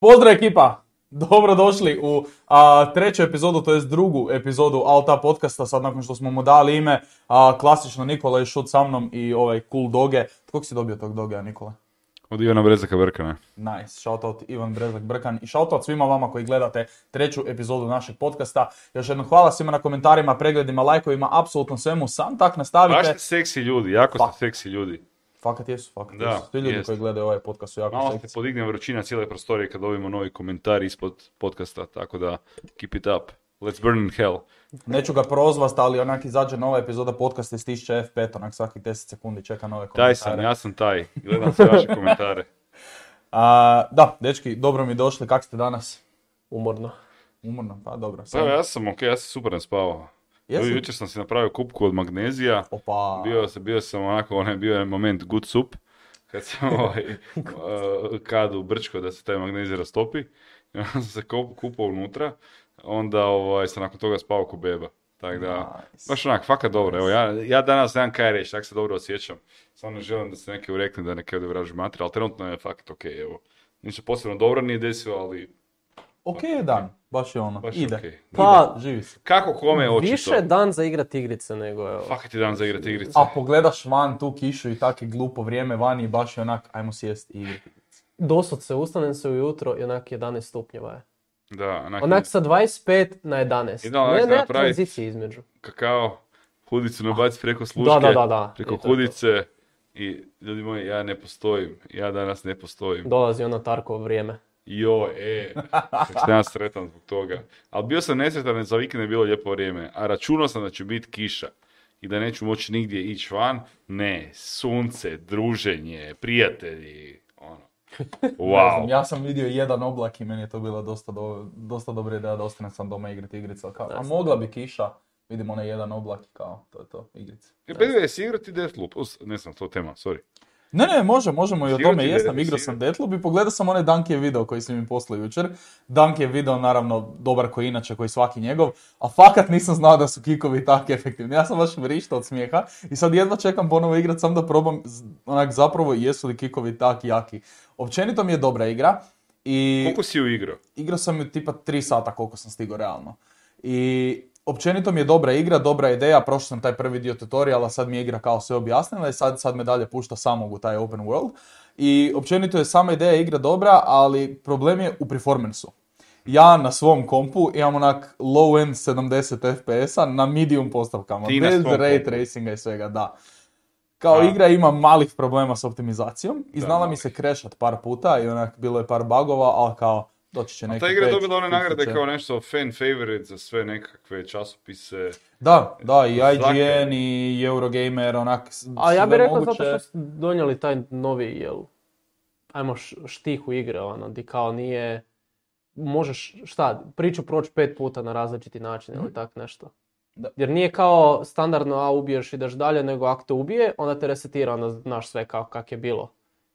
Pozdrav ekipa! Dobrodošli u a, treću epizodu, to jest drugu epizodu Alta podcasta, sad nakon što smo mu dali ime, a, klasično Nikola je šut sa mnom i ovaj cool doge. Kog si dobio tog doge, Nikola? Od Ivana Brezaka Brkana. Nice, shoutout Ivan Brezak Brkan i shoutout svima vama koji gledate treću epizodu našeg podcasta. Još jednom hvala svima na komentarima, pregledima, lajkovima, apsolutno svemu, sam tak nastavite. Baš ste seksi ljudi, jako Pa. ste seksi ljudi. Fakat jesu, fakat Da, jesu. Svi ljudi jest. koji gledaju ovaj podcast su jako Malo se podigne vrućina cijele prostorije kad dobijemo novi komentar ispod podcasta, tako da keep it up. Let's burn in hell. Neću ga prozvast, ali onak izađe nova epizoda podcasta i stišće F5, onak svakih 10 sekundi čeka nove komentare. Taj sam, ja sam taj. Gledam sve vaše komentare. A, da, dečki, dobro mi došli, kak ste danas? Umorno. Umorno, pa dobro. Pa ja sam ok, ja sam super naspavao. Jesi? Jučer sam si napravio kupku od magnezija. Opa, Bio, sam, bio sam onako, onaj bio je moment good soup. Kad sam ovaj, uh, kadu brčko da se taj magnezij rastopi. I onda sam se kup- kupao unutra. Onda ovaj, sam nakon toga spao ko beba. Tako da, Nice. baš onak, fakat dobro. Evo, ja, ja danas nemam kaj reći, tako se dobro osjećam. Samo ne želim da se neki urekne da neke ovdje vraži materija, ali trenutno je fakat ok, evo. Ništa posebno dobro nije desilo, ali ok je dan, baš je ono, baš je ide. okej. Pa, Ide, živi se. Kako kome očito? više je dan za igrat igrice nego evo. Fakat je dan za igrati igrice. A pogledaš van tu kišu i tako je glupo vrijeme vani i baš je onak, ajmo sjest i igrati. Doslovce, ustanem se ujutro i onak 11 stupnjeva je. Da, onak, Onak sa 25 na 11. I da, onak ne, se ne, napravi- tranzicije između. kakao, hudicu nabaci preko sluške, Da, da, da, da. preko I to je to. hudice. I ljudi moji, ja ne postojim. Ja danas ne postojim. Dolazi ono Tarkovo vrijeme. Jo, e, sam ja sretan zbog toga. Ali bio sam nesretan jer za vikend je bilo lijepo vrijeme, a računao sam da će biti kiša i da neću moći nigdje ići van. Ne, sunce, druženje, prijatelji, ono. Ne znam, Wow. ja sam vidio jedan oblak i meni je to bila dosta, do, dosta dobra ideja da ostanem sam doma igrati igrice. ali Kao, a mogla bi kiša, vidimo onaj jedan oblak i kao, to je to, igrice. E, jesi igrati Deathloop? Us, ne znam, to tema, sorry. Ne, ne, može, možemo i o tome jesam, igrao sam Deathloop i pogledao sam onaj Dankijev video koji si mi poslao jučer. Dankijev video, naravno, dobar koji inače, koji svaki njegov, a fakat nisam znao da su kikovi tako efektivni. Ja sam baš vrištao od smijeha i sad jedva čekam ponovo igrat, sam da probam onak zapravo jesu li kikovi tak jaki. Općenito mi je dobra igra i Koliko si u igro? igrao sam ju tipa 3 sata koliko sam stigao realno. I općenito mi je dobra igra, dobra ideja, prošao sam taj prvi dio tutoriala, sad mi je igra kao sve objasnila i sad, sad me dalje pušta samog u taj open world. I općenito je sama ideja igra dobra, ali problem je u performansu. Ja na svom kompu imam onak low end 70 FPS-a na medium postavkama, Ti bez ray tracinga i svega, da. Kao A. igra ima malih problema s optimizacijom i znala mi se krešat par puta i onak bilo je par bugova, ali kao doći će A neki ta igra je dobila one nagrade kao nešto fan favorite za sve nekakve časopise. Da, da, i. IGN i Eurogamer, onak A ja bih rekao moguće. zato što su donijeli taj novi, jel, ajmo š- štihu igre, ono, di kao nije, možeš, šta, priču proći pet puta na različiti način ili tak nešto. Da. Jer nije kao standardno, a ubiješ ideš dalje, nego ako te ubije, onda te resetira, onda znaš sve kao kak je bilo.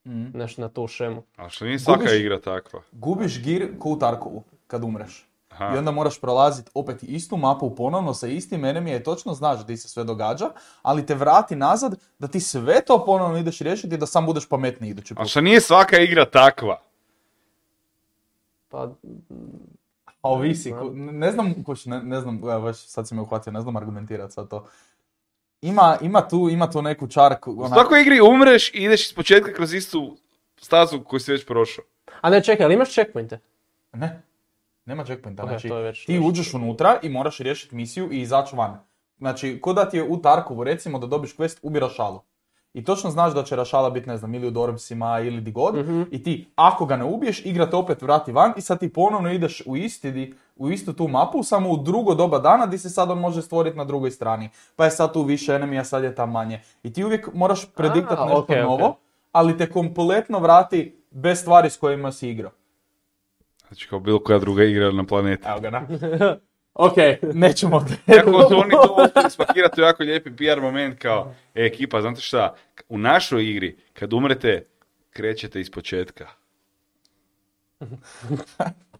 Mhm. Nešto na tu šemu. A što nije svaka Gubiš- igra takva. Gubiš gir ko u Tarkovu kad umreš. Aha. I onda moraš prolaziti opet istu mapu ponovno sa istim enemy i točno znaš gdje se sve događa, ali te vrati nazad da ti sve to ponovno ideš riješiti i da sam budeš pametniji idući A put. što nije svaka igra takva. Pa, A ovisi, Ne znam. ne kuć, ne, ne znam, već sad si me uhvatio, ne znam argumentirati sad to. Ima, ima, tu, ima tu neku čarku, U onak- svakoj igri umreš i ideš iz početka kroz istu stazu koju si već prošao. a ne, čekaj, ali imaš checkpointe? Ne, nema checkpointa. Ok, znači, to je već ti nešto. uđeš unutra i moraš riješiti misiju i izaći van. Znači, ko da ti je u Tarkovu, recimo da dobiš quest, ubi Rašalu. I točno znaš da će Rašala biti, ne znam, ili u Dormsima ili di god. Mhm. I ti, ako ga ne ubiješ, igra te opet vrati van i sad ti ponovno ideš u, isti, di- u istu tu mapu, samo u drugo doba dana di se sad on može stvoriti na drugoj strani. Pa je sad tu više enemy, a sad je tam manje. I ti uvijek moraš prediktati nešto ok, ok. novo, ali te kompletno vrati bez stvari s kojima si igrao. Znači kao bilo koja druga igra na planeti. Evo ga, na. ok, nećemo Kako su oni to uspjeli spakirati u jako lijepi PR moment kao, e, ekipa, znate šta, u našoj igri, kad umrete, krećete iz početka.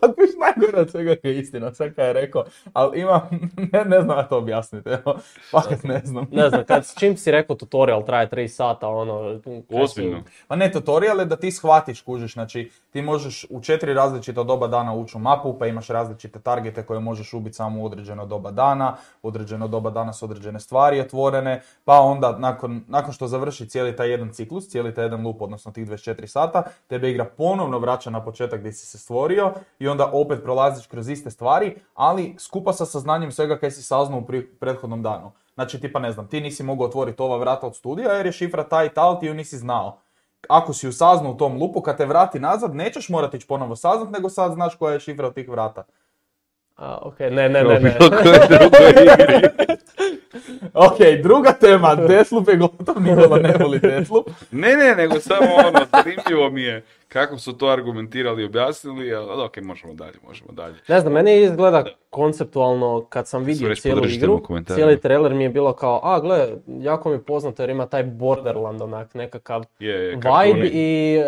Pa kuš najgore od svega je istina, sve kaj je rekao, ali ima, ne, ne znam ja to objasniti, evo, fakat ne znam. Ne znam, kad, s čim si rekao tutorial traje 3 sata, ono... Ozbiljno. Pa ne, tutorial je da ti shvatiš, kužiš, znači ti možeš u četiri različita doba dana ući u mapu, pa imaš različite targete koje možeš ubiti samo u određeno doba dana, u određeno doba dana su određene stvari otvorene, pa onda nakon, nakon što završi cijeli taj jedan ciklus, cijeli taj jedan loop, odnosno tih 24 sata, tebe igra ponovno vraća na početak gdje si se stvorio i onda opet prolaziš kroz iste stvari, ali skupa sa saznanjem svega kaj si saznao u pri- prethodnom danu. Znači, tipa ne znam, ti nisi mogao otvoriti ova vrata od studija jer je šifra ta i ta, ali ti ju nisi znao ako si ju saznao u tom lupu, kad te vrati nazad, nećeš morati ići ponovo saznat, nego sad znaš koja je šifra od tih vrata. A, ok, ne, ne, ne, ne. Ok, druga tema, Deathloop je gotov, Nikola ne voli Deathloop. Ne, ne, nego samo ono, zanimljivo mi je kako su to argumentirali i objasnili, ali ok, možemo dalje, možemo dalje. Ne znam, meni izgleda konceptualno kad sam vidio cijelu igru, cijeli trailer mi je bilo kao, a gle, jako mi je poznato jer ima taj Borderland onak nekakav Je, vibe oni- i, e,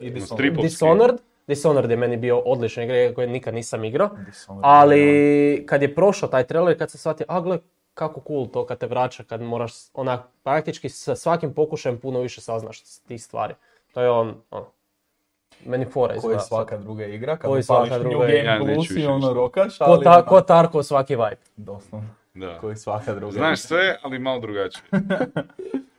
I Dishonored. Dishonored. Dishonored je meni bio odlična igra koje nikad nisam igrao. Dishonored, Ali kad je prošao taj trailer, kad se shvatio, a gle, kako cool to kad te vraća, kad moraš onak praktički sa svakim pokušajem puno više saznaš tih stvari. To je on, ono, meni fora Koji izgleda. svaka druga igra, kad Koji upališ svaka New druga Game igra. Ja neću Plus i ono rokaš, Ko, ali... ta, ono, ko Tarko svaki vibe. Doslovno, Da. koji svaka druga Znaš igra. sve, ali malo drugačije.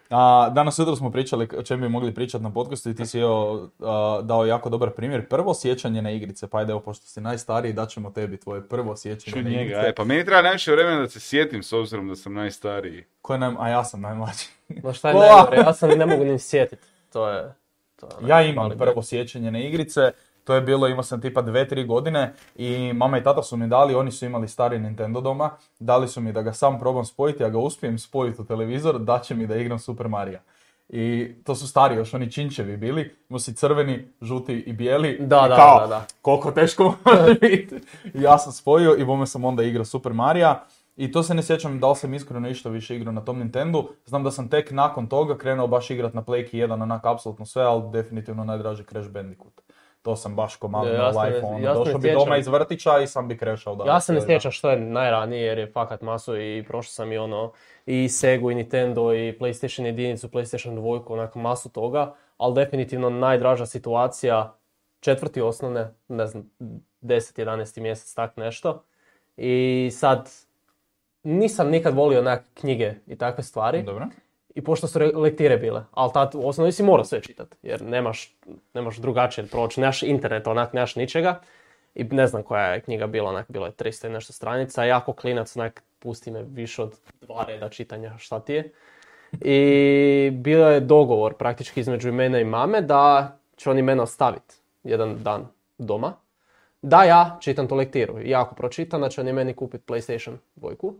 A, danas jutro smo pričali o čem bi mogli pričati na podcastu i ti si evo, a, dao jako dobar primjer. Prvo sjećanje na igrice, pa ajde evo, pošto si najstariji, daćemo tebi tvoje prvo sjećanje Ču na njega, igrice. e, pa meni treba najviše vremena da se sjetim s obzirom da sam najstariji. Koje nam, a ja sam najmlađi. No šta je Ko? najgore, ja sam ne mogu ni sjetiti. To je... To je onak Ja imam prvo sjećanje na igrice, to je bilo, imao sam tipa 2-3 godine i mama i tata su mi dali, oni su imali stari Nintendo doma, dali su mi da ga sam probam spojiti, a ga uspijem spojiti u televizor, da će mi da igram Super Mario. I to su stari još oni činčevi bili, imao si crveni, žuti i bijeli. Da, I da, kao, da, da. Koliko teško biti. Ja sam spojio i bome sam onda igrao Super Mario. I to se ne sjećam da li sam iskreno išta više igrao na tom Nintendu. Znam da sam tek nakon toga krenuo baš igrat na Playki 1, onak apsolutno sve, ali definitivno najdraži Crash Bandicoot. To sam baš ko mali Ja, na life, ne došao bi doma iz vrtića i sam bi krešao da. Ja se ne sjećam što je najranije jer je fakat maso i prošao sam i ono i Segu i Nintendo i PlayStation jedinicu, PlayStation 2, onak masu toga, ali definitivno najdraža situacija četvrti osnovne, ne znam, 10, 11 mjesec, tak nešto. I sad nisam nikad volio onak knjige i takve stvari. Dobro. I pošto su re- lektire bile, ali tad u osnovi si morao sve čitati, jer nemaš, nemaš drugačije proći, nemaš internet, onak, nemaš ničega. I ne znam koja je knjiga bila, onak, bilo je 300 i nešto stranica, jako klinac, onak, pusti me više od dva reda čitanja, šta ti je. I bio je dogovor praktički između mene i mame da će oni mene ostaviti jedan dan doma. Da ja čitam tu lektiru. I ako pročitam, da će oni meni kupiti PlayStation dvojku.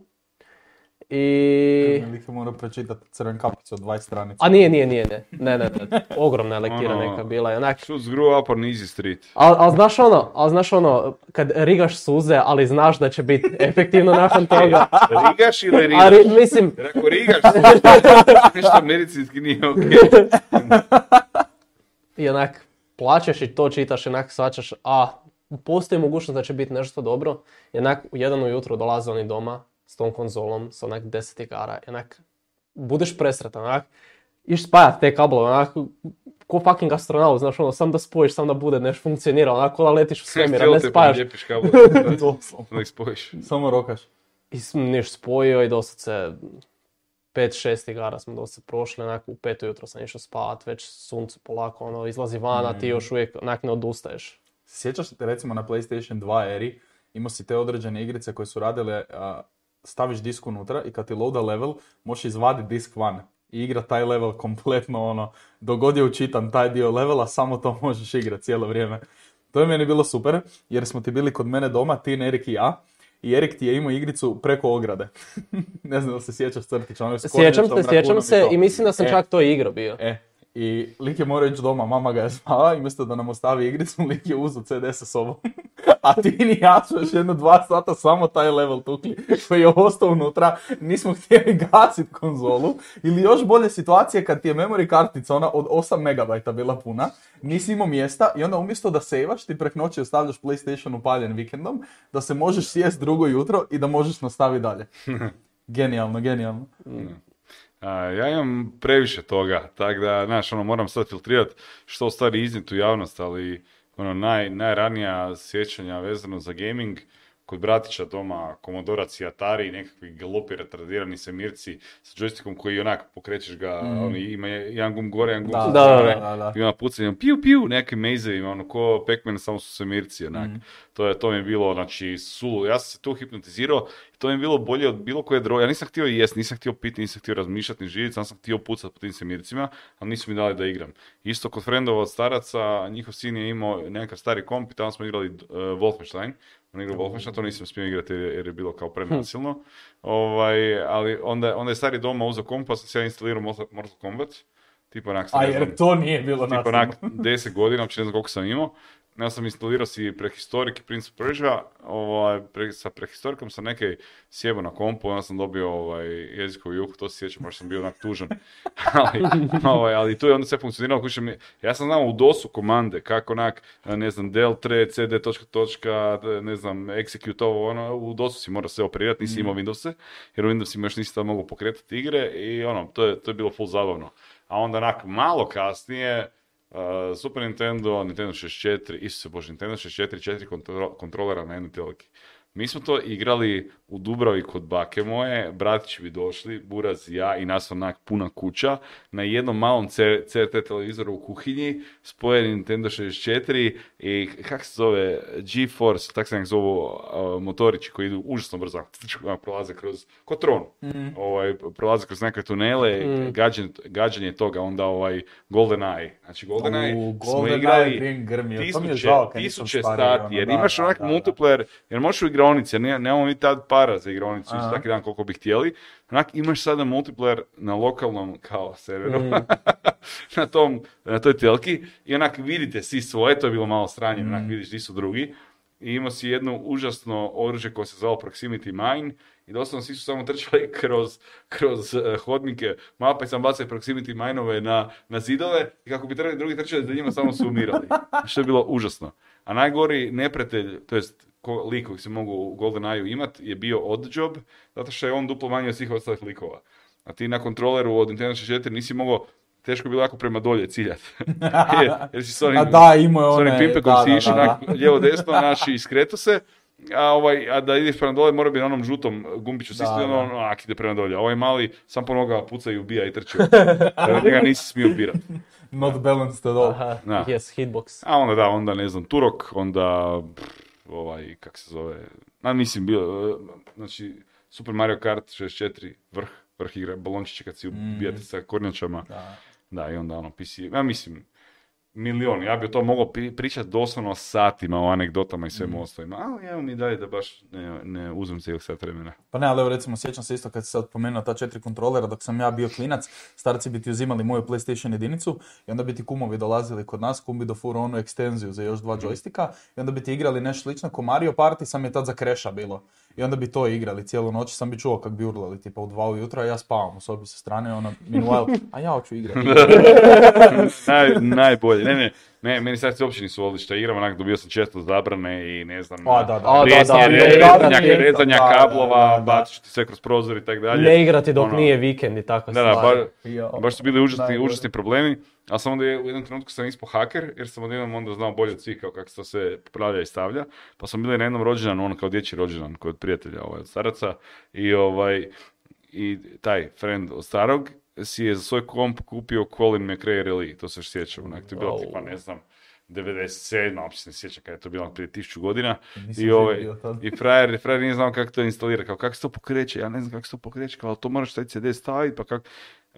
I... Lik je morao pročitati crven kapicu od 20 stranica. A nije, nije, nije, ne. Ne, ne, ne. Ogromna je lektira Ono- neka bila. Onak, Shoot grew up on easy street. ali al znaš ono, al znaš ono, kad rigaš suze, ali znaš da će biti efektivno nakon toga. Rigaš ili rigaš? A ri- mislim, Jer ako rigaš, nešto medicinski nije ok. i onak, plaćaš i to čitaš onak svačaš, a postoji mogućnost da će biti nešto dobro. U jedan ujutro dolaze oni doma s tom konzolom, s onak 10 igara. Onak, budeš presretan, onak, iš spajat te kablove, onak, ko fucking astronaut, znaš ono, sam da spojiš, sam da bude nešto funkcionira, onako da letiš u svemir, ne spajaš. Ljepiš kabel. Da ih spojiš. Samo rokaš. I sam niš spojio i doslovce 5-6 igara smo doslovce prošli, onako u pet ujutro sam išao spavat, već sunce polako ono, izlazi van, a ti još uvijek onak ne odustaješ. Sjećaš se recimo na PlayStation 2 eri, imao si te određene igrice koje su radile, a, staviš disk unutra i kad ti loada level, možeš izvaditi disk van i igrat taj level kompletno ono, dok god je učitan taj dio levela, samo to možeš igrat cijelo vrijeme. To je meni bilo super, jer smo ti bili kod mene doma, ti, Erik i ja, i Erik ti je imao igricu preko ograde. ne znam da se sjećaš crtića. ono Sjećam se, sjećam se i mislim da sam E, čak to igrao bio. E, i lik je morao ići doma, mama ga je zvala i umjesto da nam ostavi igricu, lik je uzeo CD sa sobom. A ti ni ja su još jedno dva sata samo taj level tukli koji je ostao unutra, nismo htjeli gasiti konzolu. Ili još bolje situacije kad ti je memory kartica ona od 8 MB bila puna, nisi imao mjesta i onda umjesto da sevaš ti prek noći ostavljaš PlayStation upaljen vikendom, da se možeš sjest drugo jutro i da možeš nastaviti dalje. Genijalno, genijalno. A, ja imam previše toga, tako da, znaš, ono, moram sad filtrirati što u stvari iznijeti u javnost, ali ono, naj, najranija sjećanja vezano za gaming, kod bratića doma Komodorac i Atari, nekakvi galopi retardirani semirci sa joystickom koji onak pokrećeš ga, on ima jedan gum gore, jedan gum Da, sa da, da, da. i ona pucanje, piu piu, neke mejzevima, ono ko Pac-Man, samo su semirci, onak. To, je, to mi je bilo, znači, sulu. Ja sam se tu hipnotizirao i to mi je bilo bolje od bilo koje droge. Ja nisam htio jest, nisam htio piti, nisam htio razmišljati ni živjeti, samo sam htio pucati po tim semircima, ali nisu mi dali da igram. Isto kod frendova od staraca, njihov sin je imao nekakav stari komp i tamo smo igrali uh, Wolfenstein. On igrao Wolfenstein, to nisam smio igrati jer, jer je bilo kao prenasilno. Ovaj, ali onda, onda je stari doma uzeo komp, pa sam se ja instalirao Mortal Mortal Kombat. Tipa onak, A znam, jer to nije bilo nasilno. onak 10 godina, uopće ne znam koliko sam imao. Ja sam instalirao si prehistorik i Prince of Persia, ovaj, pre, sa prehistorikom sam neke sjebo na kompu, onda sam dobio ovaj, jezikovu juhu, to se sjećam, možda sam bio onak tužan. ali, ovaj, ali tu je onda sve funkcioniralo, kuće mi, ja sam znao u DOS-u komande, kako onak, ne znam, del, tre, cd, točka, točka, ne znam, execute ovo, ono, u DOS-u si mora sve operirati, nisi imao Windowse, jer u Windowsima još nisi tad mogao pokretati igre i ono, to je, to je bilo full zabavno. A onda onak malo kasnije, Uh, Super Nintendo, Nintendo 64, Isuse Bože, Nintendo 64, četiri kontro- kontrolera na jednoj teleki. Mi smo to igrali u Dubravi kod bake moje, bratići bi došli, Buraz i ja i nas onak puna kuća, na jednom malom CRT televizoru u kuhinji, spojen Nintendo 64 i kak se zove, GeForce, tak se nek zovu uh, motorići koji idu užasno brzo, prolaze kroz, ko tron, ovaj, prolaze kroz neke tunele, gađanje, gađanje toga, onda ovaj Golden Eye. Znači Golden Eye smo igrali tisuće, tisuće sati, ono, jer da, imaš da, onak da, multiplayer, jer možeš u igronici, jer ne- nemamo mi tad para za igronicu, Aha. svaki dan koliko bi htjeli, onak imaš sada multiplayer na lokalnom kao serveru, Mm. na, tom, na toj telki i onak vidite svi svoje, to je bilo malo sranje, Mm. onak vidiš di su drugi. I imao si jedno užasno oružje koje se zvalo Proximity Mine i doslovno svi su samo trčali kroz, kroz eh, hodnike mapa i sam bacali Proximity Mineove na, na zidove i kako bi trali, drugi trčali za njima samo su umirali. Što je bilo užasno. A najgori neprijatelj, to jest ko, lik koji se mogu u GoldenEye imat je bio Oddjob, zato što je on duplo manji od svih ostalih likova. A ti na kontroleru od Nintendo 64 nisi mogao teško je bilo jako prema dolje ciljat. jer, jer si s onim, A da, imao je one- pimpekom da, si da, išao lijevo desno, naši iskreto se, a, ovaj, a da ideš prema dolje mora bi na onom žutom gumbiću stisnuti, da. ono, ono, ak ide prema dolje. A ovaj mali sam po nogama puca i ubija i trči. Njega nisi smio upirat. Not balanced at all. Aha, Da. yes, hitbox. A onda da, onda ne znam, Turok, onda pff, ovaj, kak se zove, a mislim, bio, e, znači, Super Mario Kart 64, vrh, vrh igre, balončiće kad si ubijate sa kornjačama. Mm. Da. Da, i onda ono, PC, ja mislim, milion, ja bi to mogao pri- pričati doslovno satima o anegdotama i svemu ostalima, ali evo mi daj da baš ne, ne uzmem cijelog sat vremena. Pa ne, ali evo recimo sjećam se isto kad si sad pomenuo ta četiri kontrolera dok sam ja bio klinac, starci bi ti uzimali moju PlayStation jedinicu i onda bi ti kumovi dolazili kod nas, kum bi dofurao onu ekstenziju za još dva joysticka i onda bi ti igrali nešto slično ko Mario Party, sam je tad za kreša bilo. I onda bi to igrali cijelu noć, sam bi čuo kak bi urlali tipa u dva ujutro, a ja spavam u sobi sa strane, ono, meanwhile, a ja hoću igrati. Naj, najbolje, ne, ne, ne, meni starci uopće nisu volili što igram, onak dobio sam često zabrane i ne znam, A, da, da. A, da, da, rezanja, rezanja Da, da, kablova, da, da. ću ti sve kroz prozor i tako dalje. Ne igrati dok Ono, nije vikend i tako Da, da, stvari. ba- Jo, baš su bili užasni, užasni problemi, ali sam onda je- u jednom trenutku sam ispao haker, jer sam odjednom onda znao bolje od svih kao kako se to sve popravlja i stavlja, pa sam bili na jednom rođendanu, ono kao dječji rođendan kod prijatelja ovaj, od staraca, i ovaj, i taj friend od starog si je za svoj komp kupio Colin McRae Rally, to se još sjećam, onak, to je bilo tipa, ne znam, 97, uopće se ne sjećam kada je to bilo prije tisuću godina. Nisam I, ovaj. I frajer, frajer nije znao kako to instalira, kao kako se to pokreće, ja ne znam kako se to pokreće, kao to moraš taj CD staviti, pa kako...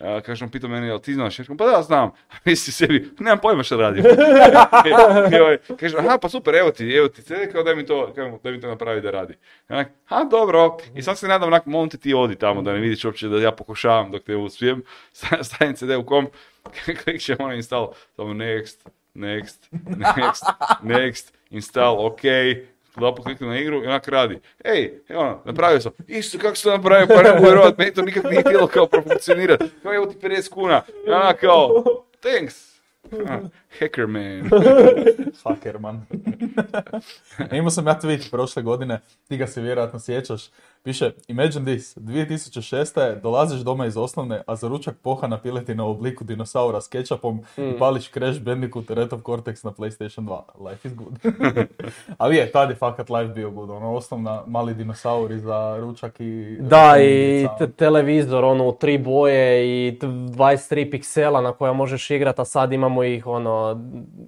A, kaže on, pitao mene, jel ti znaš? Ja kažem, pa da, znam. A misli sebi, nemam pojma što radim. Ovaj, kaže, aha, pa super, evo ti, evo ti CD, kao daj mi to, kao, daj mi to napravi da radi. Onak, ha, dobro. I sad se nadam, onak, molim te ti odi tamo, da ne vidiš uopće da ja pokušavam dok te uspijem. Stavim CD u kom, klikćem ono install, tamo next, next, next, next, install, ok, dva put kliknem na igru i onak radi. Ej, evo, ono, napravio sam. Isto kako sam napravio, pa ne mogu meni to nikak nije htjelo kao profunkcionirati. Kao evo ti 50 kuna. I ona kao, thanks. Hacker man. Fuckerman. Imao sam ja tweet prošle godine, ti ga se vjerojatno sjećaš. Piše, imagine this, 2006. dolaziš doma iz osnovne, a za ručak pohana piletina u obliku dinosaura s kečapom i pališ Crash Bandicoot Red of Cortex na PlayStation 2. Life is good. Ali je, tad je fakat life bio good. Ono, osnovna mali dinosauri za ručak i... Da, i te- televizor, ono, u tri boje i t- 23 piksela na koja možeš igrat, a sad imamo ih, ono,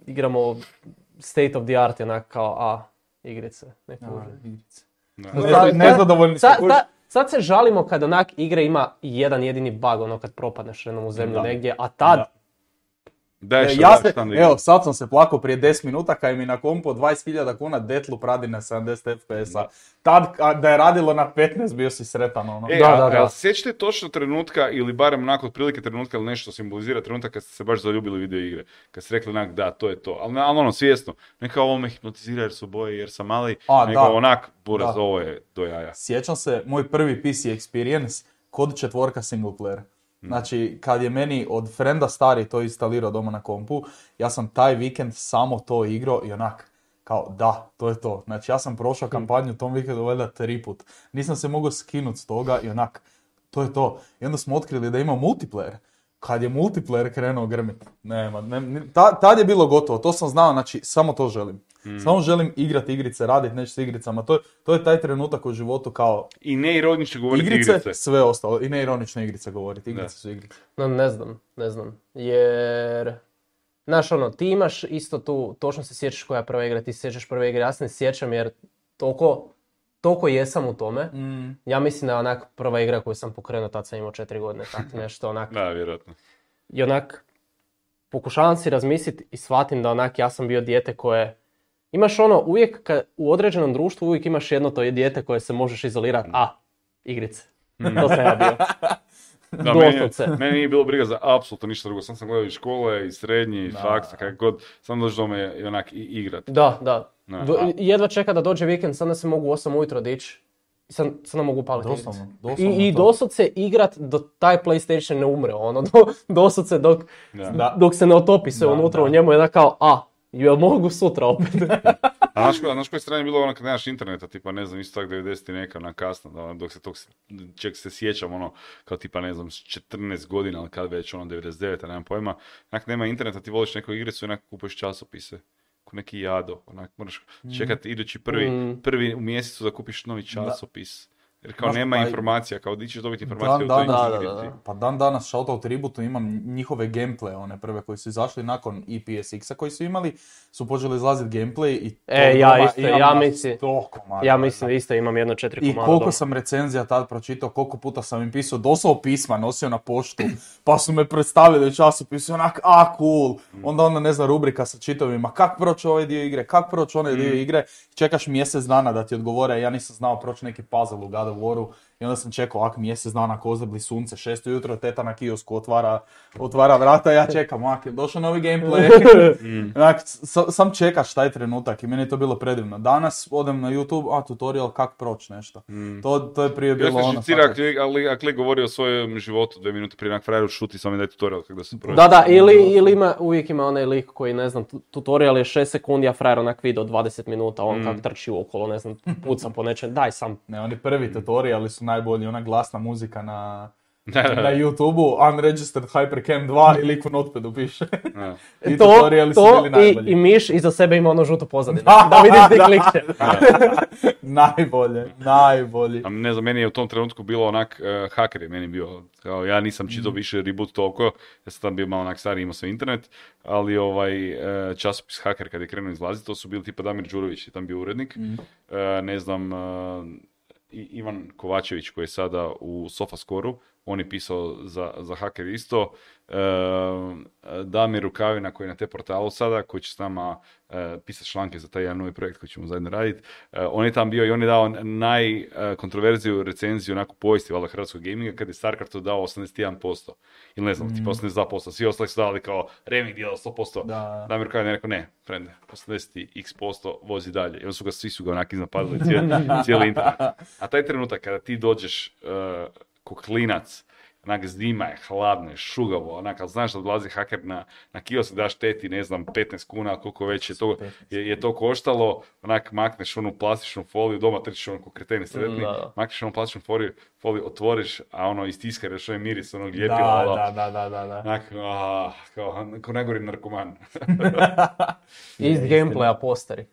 igramo state of the art, onak kao, a, igrice, ne A, kužim. igrice. Ne- nezadovoljni Sad, kužiš? sad, sad se žalimo kad onak igre ima jedan jedini bug, ono kad propadneš jednom u zemlju Da. negdje, a tad, Da. Daj E, što ja se, evo, sad sam se plakao prije 10 minuta kad mi na kompu od 20.000 kuna Deathloop radi na 70 FPS-a. Tad, a, da je radilo na 15, bio si sretan, ono. E, Da, a, da, da. sjećate točno trenutka ili barem onako otprilike trenutka ili nešto simbolizira trenutak kad ste se baš zaljubili u video igre? Kad ste rekli onak da, to je to. Ali, ali ono, svjesno. Ne kao ovo me hipnotizira jer su boje, jer sam mali, A, nego da. onak, buraz, Da. ovo je do jaja. Sjećam se, moj prvi PC experience, kod četvorka single player. Znači, kad je meni od frenda stari to instalirao doma na kompu, ja sam taj vikend samo to igrao i onak, kao da, to je to. Znači, ja sam prošao kampanju tom vikendu valjda tri put. Nisam se mogao skinut s toga i onak, to je to. I onda smo otkrili da ima multiplayer. Kad je multiplayer krenuo grmit, nema, ne, ne- ta- tad je bilo gotovo, to sam znao, znači, samo to želim. Samo želim igrati igrice, raditi nešto s igricama, to, je- to je taj trenutak u životu kao I ne ironično govoriti igrice, igrice. sve ostalo. I neironične igrice govoriti. Igrice Da. su igrice. no, ne znam, ne znam, jer, znaš ono, ti imaš isto tu, točno se sjećaš koja je prva igra, ti se sjećaš prve igre, ja se ne sjećam jer toliko, toliko jesam u tome, Mm. ja mislim da je onak prva igra koju sam pokrenuo, tad sam imao četiri godine, tak nešto onak, Da, vjerojatno. i onak pokušavam si razmisliti i shvatim da onak ja sam bio dijete koje imaš ono uvijek kad, u određenom društvu uvijek imaš jedno to je dijete koje se možeš izolirati. A, igrice. To sam ja bio. Da, meni, Doslovce. meni nije bilo briga za apsolutno ništa drugo. Sam sam gledao i škole, i srednje, i faksa, kako god. Sam doći doma i onak i igrat. Da, da. Do- jedva čeka da dođe vikend, sad se mogu u 8 ujutro dići. I sad, sad ne mogu paliti Doslovno, doslovno I, i to. doslovce igrat do taj PlayStation ne umre, ono, do, doslovce dok, Da. Dok se ne otopi sve Da, unutra da. u njemu, je kao, a, jel mogu sutra opet? A znaš, ko- a znaš koje strane je bilo ono kad nemaš interneta, tipa ne znam, isto tak 90 i neka na kasno, da, ono, dok se tog, čeg se sjećam, ono, kao tipa ne znam, s 14 godina, ali kad već, ono, 99, nemam pojma, onak nema interneta, ti voliš neku igricu i onak kupuješ časopise, neki jado, onak, moraš čekati idući prvi, Mm. prvi u mjesecu da kupiš novi časopis. Jer kao Znaš, nema pa i- informacija, kao di ćeš dobiti informaciju Dan o toj danas, Da, da, da. pa dan danas Shoutout Tributu imam njihove gameplay, one prve koji su izašli nakon EPSX-a koji su imali, su počeli izlaziti gameplay i E, ja doma isto, ja mislim- 100 komada, ja da. mislim da isto imam jedno četiri I komada koliko doma. sam recenzija tad pročitao, koliko puta sam im pisao, dosao pisma, nosio na poštu, pa su me predstavili u časopisu, onak, a cool, onda onda ne znam, rubrika sa čitovima, kak proći ovaj dio igre, kak proći onaj dio igre, čekaš mjesec dana da ti odgovore, ja nisam znao proći neki puzzle u God of Waru, i onda sam čekao, ak mjesec dana ako ozebli sunce, šest ujutro, teta na kiosku otvara, otvara vrata, ja čekam, ak je došao novi gameplay, Onak, sam čekaš taj trenutak i meni je to bilo predivno. Danas odem na YouTube, a tutorial kak proći nešto. To, to je prije bilo ono... li, ali, ako li govori o svojem životu dvije minute prije onak frajeru šuti, samo mi daj tutorial kako da se prođe. Da, da, ili, ili ima, uvijek ima onaj lik koji, ne znam, tu- tutorial je 6 sekundi, a frajer onak video 20 minuta, on kak trči okolo, ne znam, puca po nečem, daj sam. Ne, oni prvi tutoriali su najbolji, ona glasna muzika na, Da, da, da. na YouTube-u, Unregistered Hypercam 2 i lik u notepadu piše. Da. I to, tutoriali su to bili i, najbolji. i miš iza sebe ima ono žuto pozadinu, Da, da vidiš di da, klikće. najbolje, najbolji. A ne znam, meni je u tom trenutku bilo onak, uh, haker je meni bio, kao ja nisam čitao više reboot toliko, ja sam tam bio malo onak stariji, imao sam internet, ali ovaj e, časopis Haker kad je krenuo izlaziti, to su bili tipa Damir Đurović, je tam bio urednik, Mhm. E, ne znam, e, Ivan Kovačević koji je sada u Sofascoru, on je pisao za, za Hacker isto, e, Damir Rukavina koji je na te portalu sada, koji će s nama e, pisati članke za taj jedan novi projekt koji ćemo zajedno raditi. E, on je tam bio i on je dao najkontroverziju recenziju onako povijesti valjda hrvatskog gaminga kad je StarCraftu dao 81%. Ili ne znam, tipa 82%. Svi ostali su dali kao Reming dijela 100%. Da. Damir Rukavina je rekao ne, frende, 80 x posto vozi dalje. I su ga, svi su ga onak iznapadali cijeli, cijeli internet. A taj trenutak kada ti dođeš uh, ko klinac, onak zima je, hladno je, šugavo, onak, ali znaš da dolazi haker na, na kiosk, daš teti, ne znam, 15 kuna, koliko već je to, je, je to koštalo, onak makneš onu plastičnu foliju, doma trčiš ono ko kreteni sretni, Da. makneš onu plastičnu foliju, foliju, otvoriš, a ono istiskaraš onaj miris onog ljepila, Da, ono, da, da, da, da, da. onak, ah, kao, kao najgori narkoman. Iz gameplaya posteri.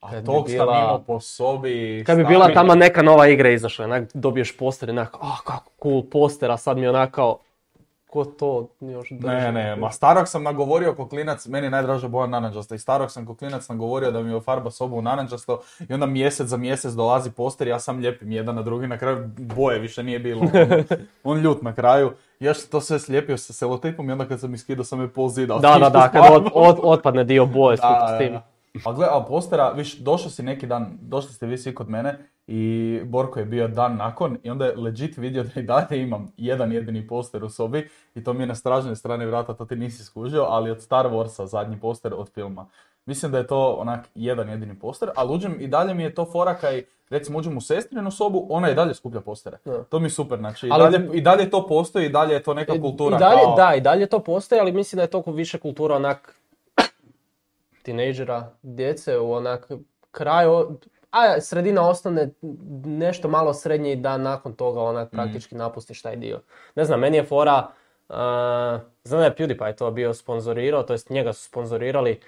A tog sam imao po sobi... Kad bi bila tamo neka nova igra izašla, onak dobiješ poster i onak, ah kako cool poster, a sad mi je onak kao, ko to još drži? Ne, ne, ma starog sam nagovorio ko klinac, meni je najdraža boja naranđasta i starog sam ko klinac nagovorio da mi ofarba sobu u naranđasto i onda mjesec za mjesec dolazi poster, ja sam lijepim jedan na drugi, na kraju boje više nije bilo. On, on ljut na kraju. Još sam to sve slijepio sa selotipom i onda kad sam iskidao sam je pol zida. Da, da, da, kad od, od- otpadne dio boje s tim. A gle, a postera, viš, došao si neki dan, došli ste vi svi kod mene i Borko je bio dan nakon i onda je legit vidio da i dalje imam jedan jedini poster u sobi i to mi je na stražnoj strani vrata, to ti nisi skužio, ali od Star Warsa zadnji poster od filma. Mislim da je to onak jedan jedini poster, ali uđem i dalje mi je to fora kaj, recimo uđem u sestrinu sobu, ona i dalje skuplja postere. To mi je super, znači i, Ali- dalje, i dalje to postoji, i dalje je to neka kultura. I dalje, kao- da, i dalje to postoji, ali mislim da je toliko više kultura onak tinejdžera, djece u onak kraju, a sredina osnovne, nešto malo srednji da nakon toga onak praktički napustiš taj dio. Ne znam, meni je fora, uh, znam da je PewDiePie to bio sponzorirao, to jest njega su sponzorirali,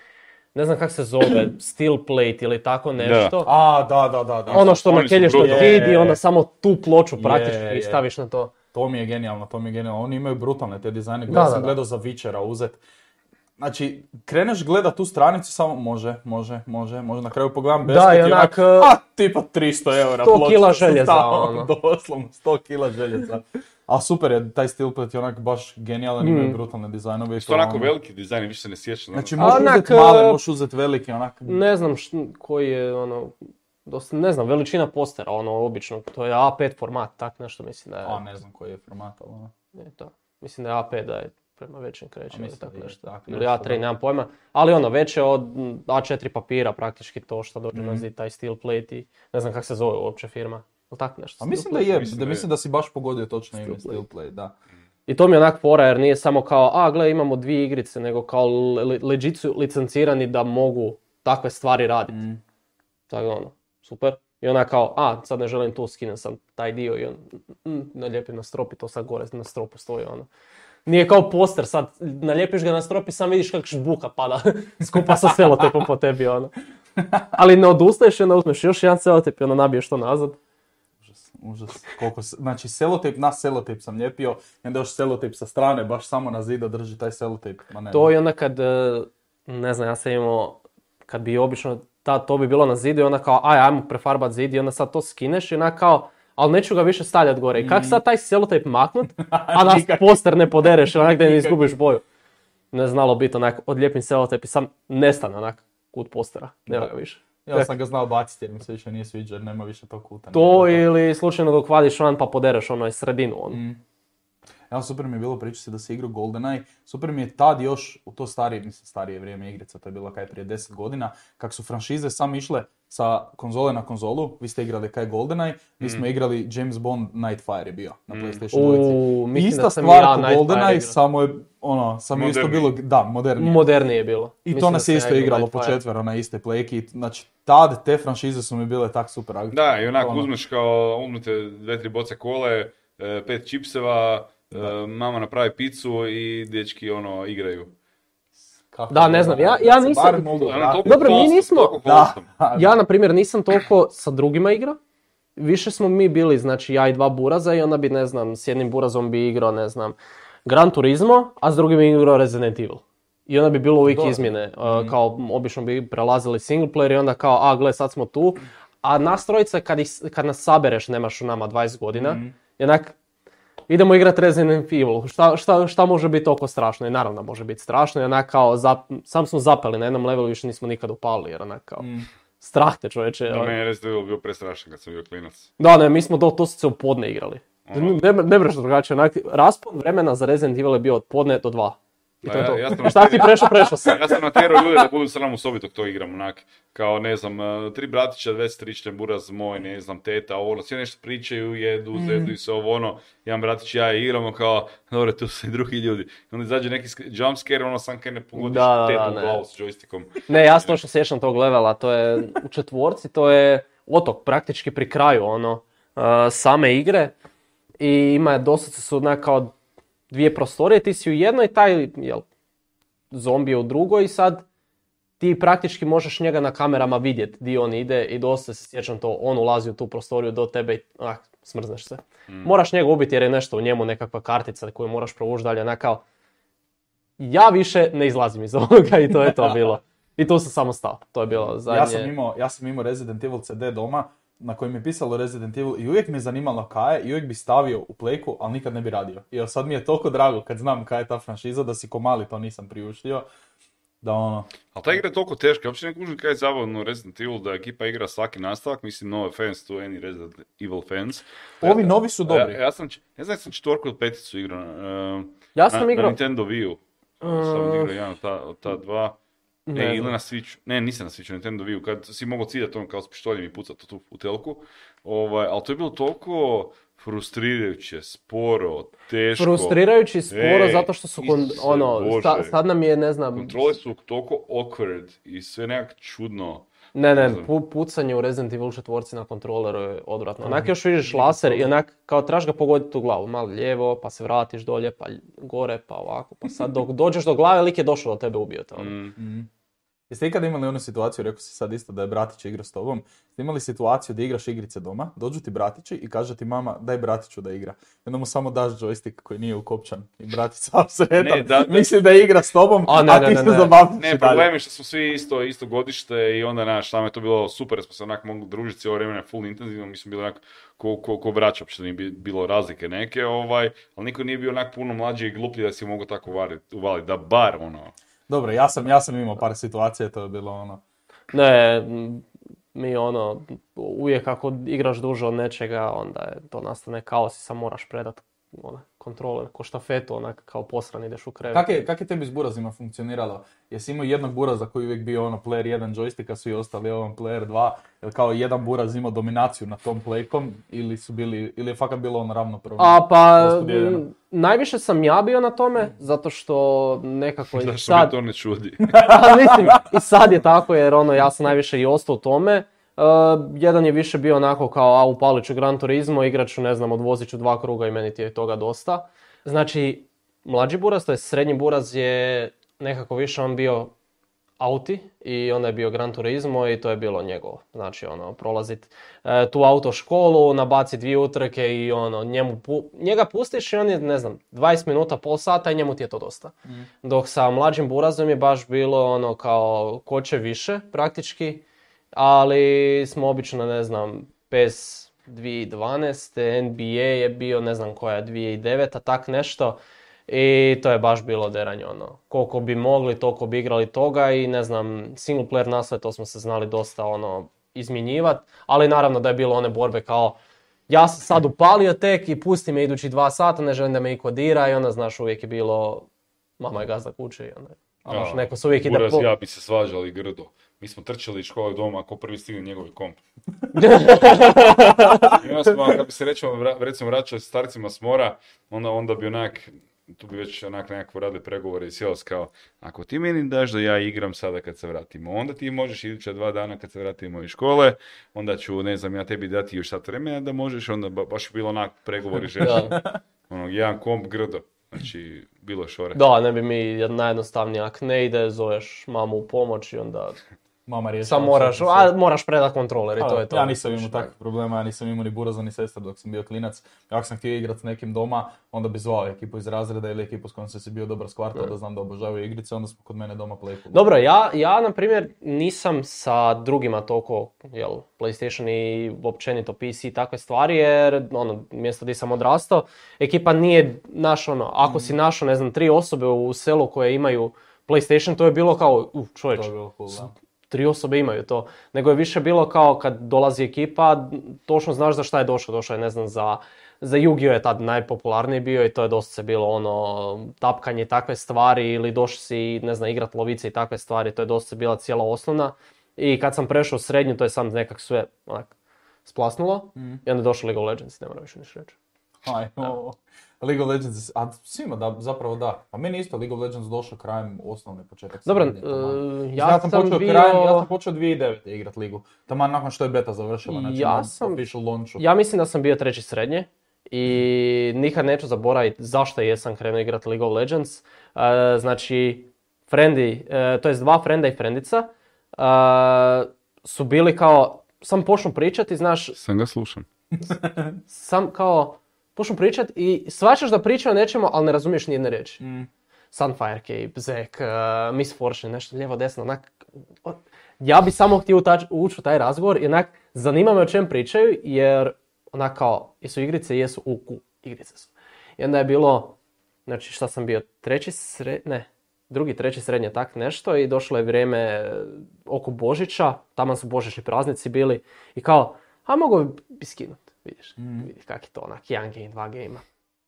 ne znam kako se zove, steel plate ili tako nešto. A, da, da, da. da. Ono što nakelješ na brutalni. zid i Je. onda samo tu ploču praktički Je, je. staviš na to. To mi je genijalno, to mi je genijalno. Oni imaju brutalne te dizajne. Da, Gledao da, sam da. gledao za Vičera uzet. Znači, kreneš gledat tu stranicu, samo može, može, može, može. Na kraju pogledam Da, beskid i onak, onak, a, tipa 300 eura. 100 ploča kila željeza, tamo, ono. Doslovno, 100 kila željeza. A super je, taj plate je onak baš genijalan, imaju brutalne dizajnove. i To onako ono- veliki dizajn, više se ne sjećam. Znači, ono. možeš Onak, uzeti male, e, možeš uzeti velike, onak. Ne znam št- koji je ono, dosta, ne znam, veličina postera, ono, obično, to je A5 format, tak nešto mislim da je, A, ne znam koji je format, ali ono. je to. Mislim da je A5 da je prema većem kreću ili tako je nešto. tako Ili nešto, A3, da. nemam pojma. Ali ono, veće od mm, A4 papira praktički to što dođe Mhm. na zid, taj steel plate i ne znam kako se zove uopće firma. Ili tako nešto. A mislim da je, Mislim da, je. mislim da si baš pogodio točno ime Steel plate, da. I to mi je onak fora jer nije samo kao, a gle imamo dvije igrice, nego kao le- le- legit su licencirani da mogu takve stvari raditi. Mm. Tako da ono, super. I ona kao, a sad ne želim tu, skinem sam taj dio i on mm, nalijepim na strop i to sad gore na stropu stoji ono. Nije kao poster sad, nalijepiš ga na strop i sam vidiš kako žbuka pada skupa sa selotepom po tebi ono. Ali ne odustaješ i onda uzmeš još jedan selotep i onda nabiješ to nazad. Užas, užas. Koliko se, znači selotip na selotip sam lijepio i onda još selotip sa strane, baš samo na zida drži taj selotip. Ma ne, To i onda kad, e, ne znam, ja sam imao, kad bi obično, ta, to bi bilo na zidu i onda kao, aj, ajmo prefarbat zid i onda sad to skineš i onda kao, ali neću ga više stavljati gore. I kak sad taj selotejp maknut, a da poster ne podereš onak da ne izgubiš boju. Ne znalo biti onak, odlijepim selotejp i sam nestane onak kut postera. Nema ga više. Ja sam ga znao baciti jer mi se više nije sviđa jer nema više tog kuta. To ili slučajno dok vadiš van pa podereš ono sredinu. Ono. Mm. Evo super mi je bilo pričati se da si igrao GoldenEye, super mi je tad još u to starije, mislim starije vrijeme igrica, to je bilo kaj prije 10 godina, kak su franšize sam išle sa konzole na konzolu, vi ste igrali kaj GoldenEye, mi smo igrali James Bond Nightfire je bio na PlayStation 2. U, mislim Ista da sam stvar ja ko GoldenEye, samo je, ono, samo je isto bilo, da, modernije. Modernije je bilo. I Mislim to nas je ja isto igralo po četvero na iste plejki. Znači, tad te franšize su mi bile tak super. Da, i onako ono, uzmeš kao, uzmete dve, tri boce kole, e, pet čipseva, mama napravi picu i dječki ono igraju. kako Da, ne znam, ja- ja nisam- mogu Ono, Dobro, mi nismo- Da. Ja, na primjer, nisam toliko sa drugima igrao. Više smo mi bili, znači ja i dva buraza i onda bi, ne znam, s jednim burazom bi igrao, ne znam, Gran Turismo, a s drugim bi igrao Resident Evil. I onda bi bilo uvijek Dobro. izmjene, uh, kao obično bi prelazili single player i onda kao, a gle, sad smo tu. A nas trojica, kad, ih, kad nas sabereš, nemaš u nama 20 godina, i onak, idemo igrati Resident Evil, šta, šta, šta može biti toliko strašno? I naravno može biti strašno i onak kao, zap- sam smo zapeli na jednom levelu, više nismo nikad upali jer onak kao, Mm. strah te čovječe. Da, meni je Resident Evil bio prestrašan kad sam bio klinac. Da, ne, mi smo do, to se u podne igrali. Ono. Ne, ne mreš drugačije, onak, raspon vremena za Resident Evil je bio od podne do dva. I Da, to je ja- to. ja sam Šta ti prešao, prešao sam. Ja sam natjerao ljude da budu mnom u sobi dok to igram, onak, kao ne znam, eh, tri bratića, dve strične, buraz moj, ne znam, teta, ovo, ono, svi nešto pričaju, jedu, Mm. zedu i se ovo, ono, jedan bratić ja igramo kao, dobro, tu su i drugi ljudi. I onda izađe neki sk- jump scare, ono, sam kaj ne pogodiš Da, tetu u glavu s joystickom. Ne, ja se točno sjećam tog levela, to je u četvorci, to je otok praktički pri kraju ono uh, same igre i ima doslovce su onak kao dvije prostorije, ti si u jednoj, taj jel, zombi je u drugoj i sad ti praktički možeš njega na kamerama vidjeti di on ide i dosta se sjećam to, on ulazi u tu prostoriju do tebe i onak, smrzneš se. Moraš njega ubiti jer je nešto u njemu, nekakva kartica koju moraš provući dalje, onak kao ja više ne izlazim iz ovoga i to je to bilo. I tu sam samo stao. To je bilo zadnje. Ja sam imao, ja sam imao Resident Evil CD doma na kojem je pisalo Resident Evil i uvijek me zanimalo kaj je i uvijek bi stavio u pleku, ali nikad ne bi radio. I evo, sad mi je toliko drago kad znam kaj je ta franšiza da si ko mali to nisam priuštio. Da ono, Ali ta igra je toliko teška, uopće ne kužim kaj je zabavno u Resident Evil da ekipa igra svaki nastavak, mislim no offense to any Resident Evil fans. ovi novi su dobri. Ja, ja sam, ne znam jesam četvorku ili peticu igrao. eh, Ja sam na, igrao- Na Nintendo Wii-u. Sam Uh, igrao jedan od ta, od ta dva. Ne Ne, ili na Switchu. Ne, nisam na Switchu, Nintendo Wii-u. Kad si mogao ciljati on kao s pištoljem i pucati tu u telku. Ovaj, ali to je bilo toliko frustrirajuće, sporo, teško. Frustrirajući sporo Ej, zato što su kon- ono, sta- sad nam je ne znam, Kontrole su toliko awkward i sve nekak čudno. Ne ne, pu- pucanje u Resident Evil četvorci na kontroleru je odvratno. Onak još vidiš laser i onak kao trebaš ga pogoditi u glavu, malo lijevo, pa se vratiš dolje, pa gore, pa ovako, pa sad dok dođeš do glave, lik je došao do tebe ubio te. ono. Jeste ikada imali onu situaciju, rekao si sad isto da je bratić igra s tobom, ste imali situaciju da igraš igrice doma, dođu ti bratići i kaže ti mama daj bratiću da igra. I onda mu samo daš joystick koji nije ukopčan i bratić sam sretan, Ne, da- misli da igra s tobom, A, a, ne, ne, ti ne, se zabavljaš Ne, problem je što smo svi isto, isto godište i onda, naš, nama je to bilo super, jer smo se onak mogli družiti cijelo vrijeme full intenzivno, mi smo bili onak ko, ko, ko braća, uopće nije bi- bilo razlike neke, ovaj, ali niko nije bio onak puno mlađi i gluplji da si mogu tako uvaliti, uvalit, da bar, ono, Dobro, ja sam, ja sam imao par situacija, to je bilo ono... Ne, mi ono, uvijek ako igraš duže od nečega, onda je to nastane kaos i sam moraš predat ono, kontroler ko štafetu, onak kao posran ideš u krevet. Kak je, kak je tebi s burazima funkcioniralo? Jesi imao jednog buraza koji je uvijek bio ono player 1 joystick, a svi ostali ono player 2? Jel kao jedan buraz imao dominaciju nad tom playkom ili su bili, ili je fakat bilo ono ravnopravno? A pa, m, najviše sam ja bio na tome, zato što nekako i zašto me sad, to ne čudi. A, mislim, i sad je tako jer ono, ja sam najviše i ostao u tome. Uh, jedan je više bio onako kao, a upalit ću Gran Turismo, igrat ću, ne znam, odvozit ću dva kruga i meni ti je toga dosta. Znači, mlađi buraz, to je srednji buraz je nekako više on bio auti i onda je bio Gran Turismo i to je bilo njegovo. Znači, ono, prolazit e, tu autoškolu, nabaci dvije utrke i ono, njemu, pu- njega pustiš i on je, ne znam, 20 minuta, pol sata i njemu ti je to dosta. Dok sa mlađim burazom je baš bilo ono kao ko će više praktički, ali smo obično, ne znam, PES 2012, NBA je bio, ne znam koja je 2009, tak nešto. I to je baš bilo deranje ono. Koliko bi mogli, toliko bi igrali toga i ne znam, single player naslove, to smo se znali dosta ono izmjenjivati. Ali naravno da je bilo one borbe kao ja sam sad upalio tek i pusti me idući dva sata, ne želim da me iko dira i onda znaš uvijek je bilo mama je gazda kuće i onda znaš, A, neko se uvijek ide po... i ja bi se svađali grdo. Mi smo trčali iz škole doma, ako prvi stigne njegovi komp. I onda smo, kad bi se recimo, vra- recimo vraćali starcima s mora, onda, onda bi onak, tu bi već onak nekako radili pregovore i sjelo kao, ako ti meni daš da ja igram sada kad se vratimo, onda ti možeš iduća dva dana kad se vratimo iz škole, onda ću, ne znam, ja tebi dati još sat vremena da možeš, onda ba- baš je bilo onak pregovori. Da. Ono, jedan komp grdo. Znači, bilo šore. Da, ne bi mi jed- najjednostavnije, ako ne ide, zoveš mamu u pomoć i onda Mama riješila Samo moraš, sve. a moraš predat kontroler i to je to. Ja nisam imao takvih problema, ja nisam imao ni buraza ni sestra dok sam bio klinac. Ako sam htio igrat s nekim doma, onda bi zvao ekipu iz razreda ili ekipu s kojom sam si bio dobar s kvarta, da znam da obožavaju igrice, onda smo kod mene doma plejku. Dobro, ja, ja na primjer nisam sa drugima toliko, jel, PlayStation i općenito PC i takve stvari, jer ono, mjesto gdje sam odrastao, ekipa nije naš ono, ako si našao, ne znam, tri osobe u selu koje imaju PlayStation, to je bilo kao, uh, čovječ, Tri osobe imaju to. Nego je više bilo kao kad dolazi ekipa, točno znaš za šta je došao. Došao je, ne znam, za, za Yu-Gi-Oh je tad najpopularniji bio i to je dosta se bilo ono, tapkanje takve stvari ili došao si, ne znam, igrat lovice i takve stvari, to je dosta se bila cijela osnovna. I kad sam prešao u srednju, to je sam nekak sve onak splasnulo i onda je došao League of Legends, ne moram više ništa reći. Aj, League of Legends, a svima da, zapravo da. A meni isto League of Legends došao krajem osnovne početak. Dobro, srednje, taman. e, ja sam počeo bio- krajem, ja sam počeo 2009. igrat ligu. Taman nakon što je beta završila, znači Ja na sam- official launchu. Ja mislim da sam bio treći srednje i nikad neću zaboraviti zašto jesam krenuo igrati League of Legends. E, znači, frendi, e, to jest dva frenda i frendica su bili kao, sam počnu pričati, znaš, Sam ga slušam. sam kao, počnu pričati i svačaš da pričaju o nečemu, ali ne razumiješ nijedne riječi. Mm. Sunfire Cape, Zack, uh, Miss Fortune, nešto lijevo desno, onak, ja bi samo htio ući u taj razgovor i onak, zanima me o čem pričaju, jer onak kao, jesu igrice, jesu, u, u, igrice su. I onda je bilo, znači šta sam bio, treći sred, ne, drugi, treći srednje, tak nešto i došlo je vrijeme e, oko Božića, tamo su božićni praznici bili i kao, a mogu bi skinut, vidiš, vidi kak je to onak, jedan game, dva gamea,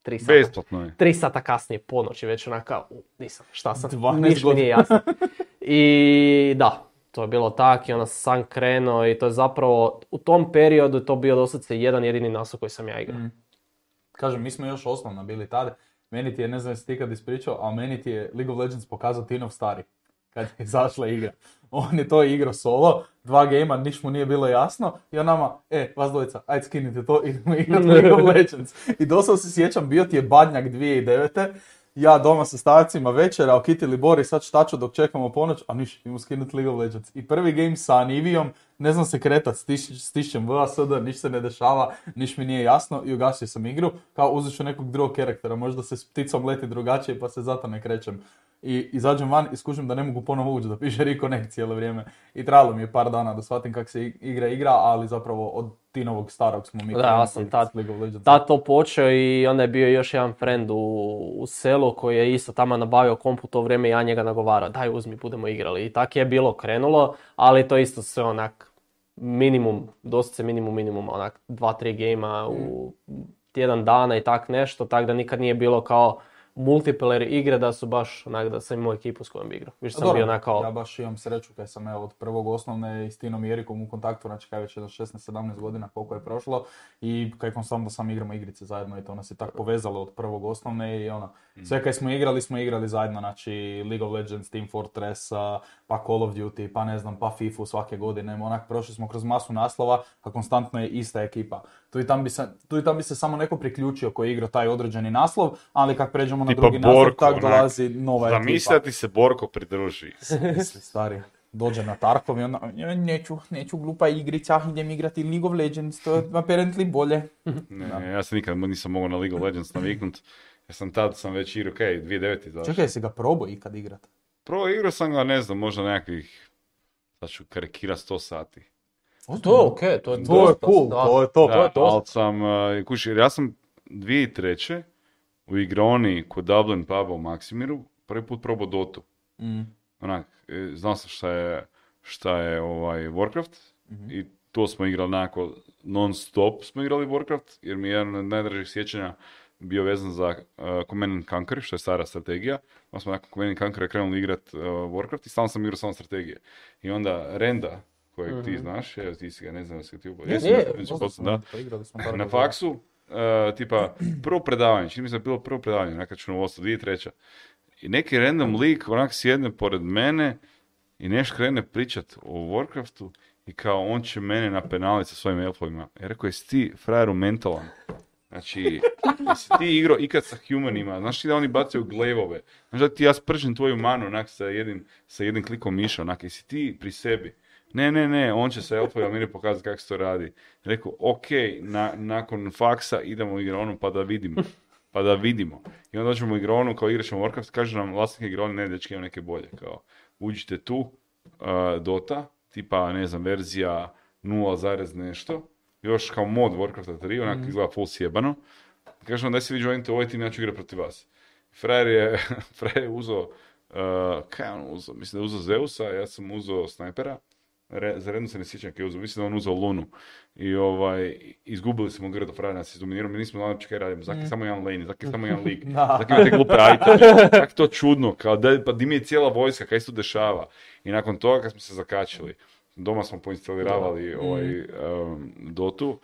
tri sata. Besplatno je. Tri sata kasnije, ponoći već onaka, u, nisam, šta sam, 12 ništa mi nije jasno. I da, to je bilo tak i onda sam krenuo i to je zapravo, u tom periodu to bio doslovce jedan jedini naslov koji sam ja igrao. Mm. Kažem, mi smo još osnovna bili tada. Meni ti je, ne znam jesi ti kad ispričao, ali meni ti je League of Legends pokazao Tinov stari. Kad je izašla igra. On je to igrao solo, dva gejma, niš mu nije bilo jasno. I on nama, e, vas dvojica, ajde skinite to, idemo igrati League of Legends. I doslovno se sjećam, bio ti je badnjak 2009. Ja doma sa stavcima večera, okitili Bori, sad štaču dok čekamo ponoć, a niš, idemo skinuti League of Legends. I prvi game sa Anivijom, ne znam se kretat, stiš, stišćem VSD, niš se ne dešava, niš mi nije jasno i ugasio sam igru, kao uzet ću nekog drugog karaktera, možda se s pticom leti drugačije pa se zato ne krećem. I izađem van i skužim da ne mogu ponovo ući, da piše reconnect cijelo vrijeme. I trajalo mi je par dana da shvatim kako se ig- igra igra, ali zapravo od Tinovog starog smo mi Da, sam s tad- League of Legends. Tad to počeo i onda je bio još jedan friend u, u selu koji je isto tamo nabavio kompu u to vrijeme i ja njega nagovarao, daj uzmi, budemo igrali. I tak je bilo krenulo, ali to isto sve onak minimum, doslovce minimum minimum, onak dva, tri gejma u tjedan dana i tak nešto, tak da nikad nije bilo kao multiplayer igre da su baš onak da sam imao ekipu s kojom bi igrao. Više sam Dobro, bio onak kao, Ja baš imam sreću kaj sam evo od prvog osnovne i s Tinom i Erikom u kontaktu, znači kaj već jedno 16-17 godina koliko je prošlo i kaj konstantno sam igramo igrice zajedno i to nas je tako povezalo od prvog osnovne i ono, sve kaj smo igrali smo igrali zajedno, znači League of Legends, Team Fortress, pa Call of Duty, pa ne znam, pa FIFA svake godine, onak prošli smo kroz masu naslova, a konstantno je ista ekipa. Tu i tam bi se, tu i tam bi se samo neko priključio koji je igrao taj određeni naslov, ali kad pređemo na drugi naslov, Borko, tak onak, dolazi nova ekipa. Zamisli da ti se Borko pridruži. Misli, stari. Dođe na Tarkov i onda, "Ja neću, neću glupa igrica, idem igrati League of Legends, to je apparently bolje. Ne, Da. ja se nikad nisam mogao na League of Legends naviknut. Ja sam tad sam već igrao, okej, 2009. izašao. Čekaj, jesi ga probao ikad igrat? Prvo igrao sam ga, ne znam, možda nekakvih, sad ću karikirat 100 sati. To je okej, to je To je cool, da. to je to. Da, to. ali sam, uh, kuži, jer ja sam 2003. u igroni kod Dublin puba u Maksimiru prvi put probao Dotu. Mm. Onak, e, znao sam šta je, šta je ovaj Warcraft Mhm. i to smo igrali onako non stop smo igrali Warcraft jer mi je jedan od najdražih sjećanja bio vezan za uh, Command and Conquer, što je stara strategija. Pa smo nakon Command and Conquer krenuli igrat uh, Warcraft i stalno sam igrao samo strategije. I onda Renda, kojeg ti znaš, evo ti si ga, ne znam da si ga ti upo- Jesi, da. sam, pa Na faksu, uh, tipa, prvo predavanje, čini mi se da bilo prvo predavanje, neka čunovodstvo, 2003. I neki random lik onak sjedne pored mene i neš krene pričat o Warcraftu i kao on će mene napenalit sa svojim elfovima. Ja rekao, jesi ti frajeru mentalan? Znači, jesi ti igrao ikad sa humanima, znaš ti da oni bacaju glevove, znaš da ti ja spržim tvoju manu onak sa jednim, sa jednim klikom miša, onak, jesi ti pri sebi? Ne, ne, ne, on će sa Elfoj Almiri pokazati kako se to radi. Rekao, ok, na, nakon faksa idemo u igronu pa da vidimo. Pa da vidimo. I onda dođemo u igronu, kao igrat ćemo Warcraft, kaže nam vlasnik igrone, ne, dečki, imam neke bolje. Kao, uđite tu, uh, Dota, tipa, ne znam, verzija 0, zarez nešto, još kao mod Warcrafta 3, onak izgleda full sjebano. Kaže nam, daj se vi joinite ovaj tim, ja ću igrati protiv vas. Frajer je, frajer je uzeo, uh, kaj je on uzeo? Mislim da je uzeo Zeusa, ja sam uzeo snajpera. Re, za redno se ne sjećam kaj je uzeo, mislim da on uzeo Lunu. I ovaj, izgubili smo grdo, frajer nas izdominirao, mi nismo znali uopće kaj radimo, zaki samo jedan lane, zaki samo jedan lig, Da. zaki imate glupe je to čudno, kao da, pa di mi je cijela vojska, kaj se tu dešava. I nakon toga kad smo se zakačili, doma smo poinstaliravali ovaj, um, Dotu,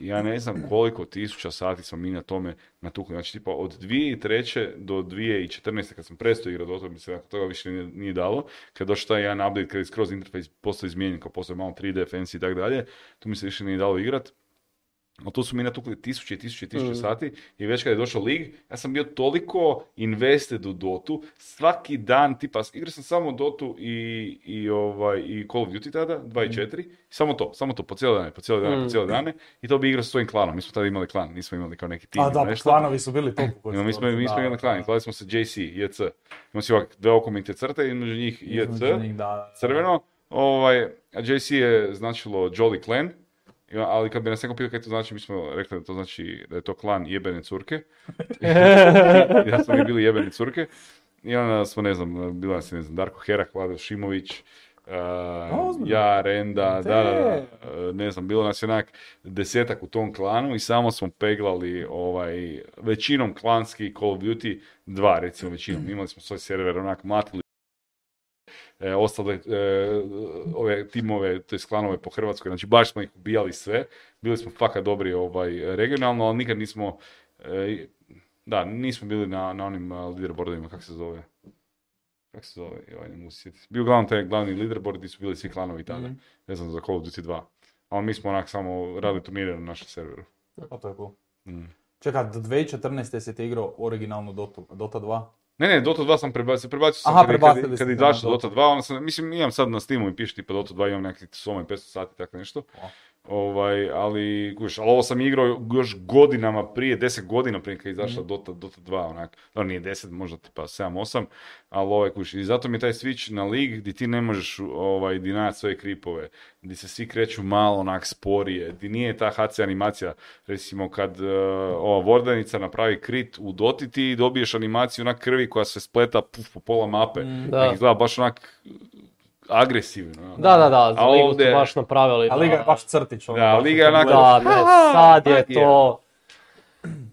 ja ne znam koliko tisuća sati smo mi na tome natukli. Znači, tipa od 2003. do 2014. kad sam prestao igrati Dota, mi se nakon toga više nije, nije dalo. Kad došao taj jedan update, kad je skroz interfejs postao izmijenjen, kao postao malo 3D, fancy i tako dalje, tu mi se više nije dalo igrat. Ali tu su mi natukli tisuće i tisuće i tisuće sati i već kad je došao lig, ja sam bio toliko invested u Dotu, svaki dan, tipa, igrao sam samo Dotu i, i, ovaj, i Call of Duty tada, 2 i 4, samo to, samo to, po cijele dane, po cijele dane, po cijele dane, i to bi igrao sa svojim klanom, mi smo tada imali klan, nismo imali kao neki tim A da, nešto. klanovi su bili u No, mi smo, mi smo imali klan, zvali smo se JC, JC. Imamo si ovak dve okomite crte njih JC, između njih, da. crveno, ovaj, a JC je značilo Jolly Clan, ali kad bi nas neko pitao kaj to znači, mi smo rekli da to znači da je to klan jebene curke. Da smo mi bili jebene curke. I onda smo, ne znam, bila nas je, ne znam, Darko Herak, Vlado Šimović, uh, ja, Renda, da, da, da, Te. uh, ne znam, bilo nas je onak desetak u tom klanu i samo smo peglali ovaj, većinom klanski Call of Duty, dva recimo većinom, imali smo svoj server, onak matili e, ostale e, ove timove, to klanove po Hrvatskoj, znači baš smo ih ubijali sve, bili smo fakat dobri ovaj, regionalno, ali nikad nismo, e, da, nismo bili na, na onim a, leaderboardovima, kako se zove, kako se zove, ovaj, ne mogu se sjetiti. Bio uglavnom taj glavni leaderboard gdje su bili svi klanovi tada, Mhm. ne znam, za Call of Duty 2. Ali mi smo onak samo radili turnire na našem serveru. Pa to je cool. Mm. Čekaj, do 2014. si ti igrao originalnu Dotu, Dota 2? Ne, ne, Dota 2 sam prebacio, prebacio sam Aha, kad, kad, kad izašla Dota. Dota 2, onda sam, mislim, imam sad na Steamu i piše tipa Dota 2, imam nekih 100 500 sati, tako nešto. O. Ovaj, ali, kuš, ali ovo sam igrao još godinama prije, 10 godina prije kad je izašla Dota, Dota 2, onak, no nije 10, možda tipa 7-8, ali ovaj, kuš, i zato mi je taj switch na lig gdje ti ne možeš ovaj, dinati svoje kripove, gdje se svi kreću malo onak sporije, gdje nije ta HC animacija, recimo kad uh, ova vordanica napravi krit u Doti ti dobiješ animaciju onak krvi koja se spleta puf, po pola mape, Da. I izgleda baš onak agresivno. Da, da, da, za ligu ovdje- su baš napravili. A Liga je baš crtić. ono, Da, baš Liga je onako-. Da, ne, sad je to...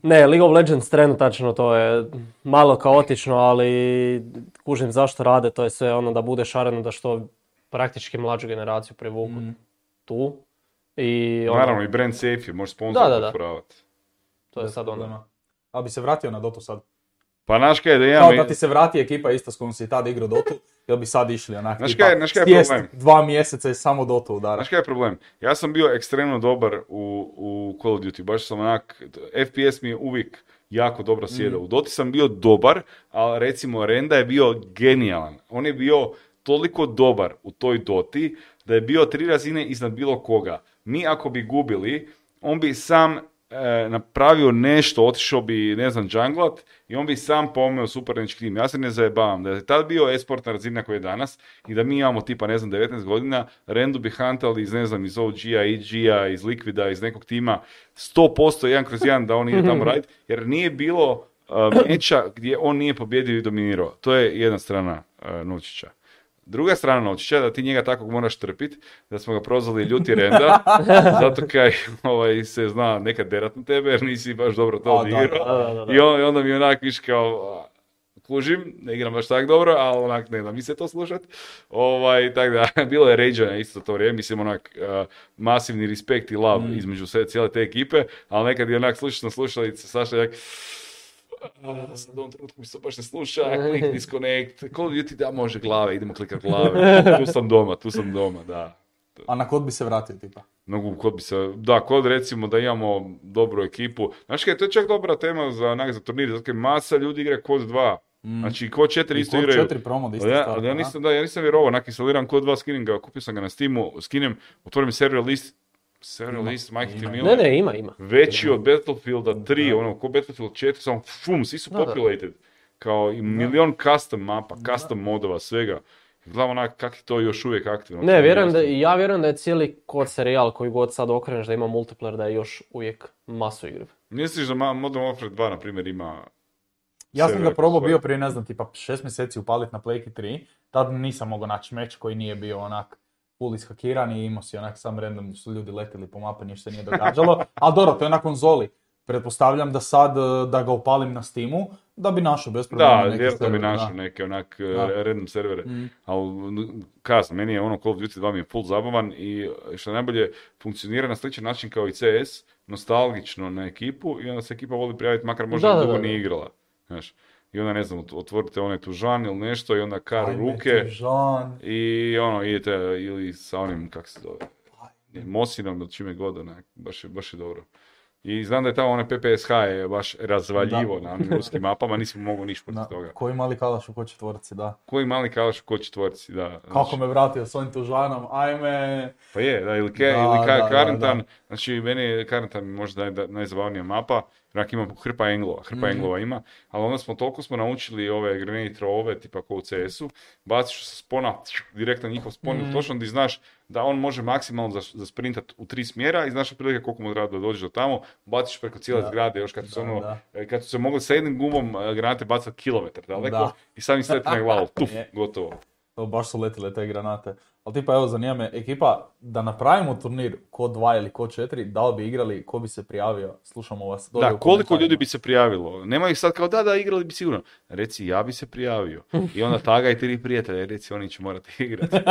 Ne, League of Legends trenutačno to je malo kaotično, ali kužim zašto rade, to je sve ono da bude šareno, da što praktički mlađu generaciju privuku Mhm. tu. I ono, Naravno, i brand safe je, možeš Da, sponsor da, da. potporavati. to je sad ono. Ali bi se vratio na Dotu sad. Pa znaš kaj, da Kao imam... da ti se vrati ekipa isto s kojom si tad igrao Dotu, jel bi sad išli onak Znaš kaj- znaš kaj je problem? dva mjeseca i samo Dotu udara. Znaš kaj je problem? Ja sam bio ekstremno dobar u, u Call of Duty, baš sam onak, FPS mi je uvijek jako dobro sjedao. U Doti sam bio dobar, ali recimo Renda je bio genijalan. On je bio toliko dobar u toj Doti da je bio tri razine iznad bilo koga. Mi ako bi gubili, on bi sam e, napravio nešto, otišao bi, ne znam, džanglat i on bi sam pomeo suparnički tim. Ja se ne zajebavam. Da je tad bio esportna razina koja je danas i da mi imamo tipa, ne znam, 19 godina, Rendu bi hantali iz, ne znam, iz OG-a, EG-a, iz Liquida, iz nekog tima, 100% jedan kroz jedan da on ide tamo raditi, jer nije bilo uh, meča gdje on nije pobjedio i dominirao. To je jedna strana uh, Novčića. Druga strana Novčića, da ti njega takvog moraš trpit, da smo ga prozvali ljuti renda, zato kaj ovaj, se zna nekad derat na tebe, jer nisi baš dobro to odigrao. Da, da, da, da. I, on, onda mi onak viš kao, kužim, ne igram baš tak dobro, ali onak ne da mi se to slušat. Ovaj, tako da, bilo je ređanja isto to vrijeme, mislim onak a, masivni respekt i love Mm. između sve, cijele te ekipe, ali nekad je onak slušaš na slušalice, Saša jak, a, sad u ovom trenutku mi se baš ne sluša, klik disconnect, Call of Duty da može glave, idemo klikat glave, tu sam doma, tu sam doma, da. A na kod bi se vratio tipa? Mogu, kod bi se, da, kod recimo da imamo dobru ekipu. Znaš kaj, to je čak dobra tema za, onak, za turnir, zato kaj masa ljudi igra kod 2. Znači, kod 4 I isto kod igraju. četiri promo da isto ja, stvar, ja, da. nisam, da, ja nisam vjerovao, onak instaliram kod 2, skinem ga, kupio sam ga na Steamu, skinem, otvorim server list, server Ima, list, majke ti ima. mile. Ne, ne, ima, ima. Veći od Battlefielda 3, Da. ono, ko Battlefield 4, samo fum, svi su Da, da. populated. Kao i milion custom mapa, custom modova, svega. Gledam onak kak je to još uvijek aktivno. Ne, vjerujem da, ja vjerujem da je cijeli kod serijal koji god sad okreneš da ima multiplayer, da je još uvijek masu igre. Misliš da Modern Warfare 2, na primjer, ima... Ja sam ga probao bio prije, ne znam, tipa šest mjeseci upalit na Playki 3. Tad nisam mogao naći meč koji nije bio onak full ishakiran i imao si onak sam random su ljudi letili po mapi, ništa nije događalo. Ali dobro, to je na konzoli. Pretpostavljam da sad e, da ga upalim na Steamu, da bi našao bez problema Da, vjerojatno bi našao neke onak e, Da. random servere. Mm. Ali kasno, meni je ono Call of Duty 2 mi je full zabavan i što najbolje funkcionira na sličan način kao i CS, nostalgično na ekipu i onda se ekipa voli prijaviti makar možda Da, da, dugo da, da. nije igrala. Znaš. I onda ne znam, ot- otvorite onaj tužan ili nešto i onda kar Ajme, ruke tužan. i ono idete ili sa onim, kak se zove, Mosinom ili čime god, onak, baš je, baš je dobro. I znam da je tamo onaj PPSH je baš razvaljivo Da. na onim ruskim mapama, nisam mogao ništa protiv toga. koji mali kalaš u ko četvorci, da. Koji mali kalaš ko četvorci, da. Kako me vratio s ovim tužanom, ajme. Pa je, da, ili, ke, Da, ili ka, da, da. znači meni je Karentan možda naj, najzabavnija mapa, onak ima hrpa englova, hrpa Mhm. englova ima, ali onda smo toliko smo naučili ove grenade throwove, tipa kao u CS-u, baciš sa spona, direktno njihov spon, Mhm. točno ti znaš da on može maksimalno za, zasprintat u tri smjera i znaš otprilike koliko mu treba da dođeš do tamo, baciš preko cijele Da. zgrade, još kad su, se Da, ono, da. e, kad su se mogli sa jednim gumom e, granate bacati kilometar daleko Da. i sam im sleti na glavu, tuf, gotovo. To baš su letile te granate. Ali tipa evo zanima me, ekipa, da napravimo turnir ko 2 ili ko 4, da li bi igrali, ko bi se prijavio, slušamo vas. Da, koliko komentarima. ljudi bi se prijavilo? Nema ih sad kao da, da, igrali bi sigurno. Reci, ja bi se prijavio. I onda tagaj tri prijatelja, reci, oni će morati igrati.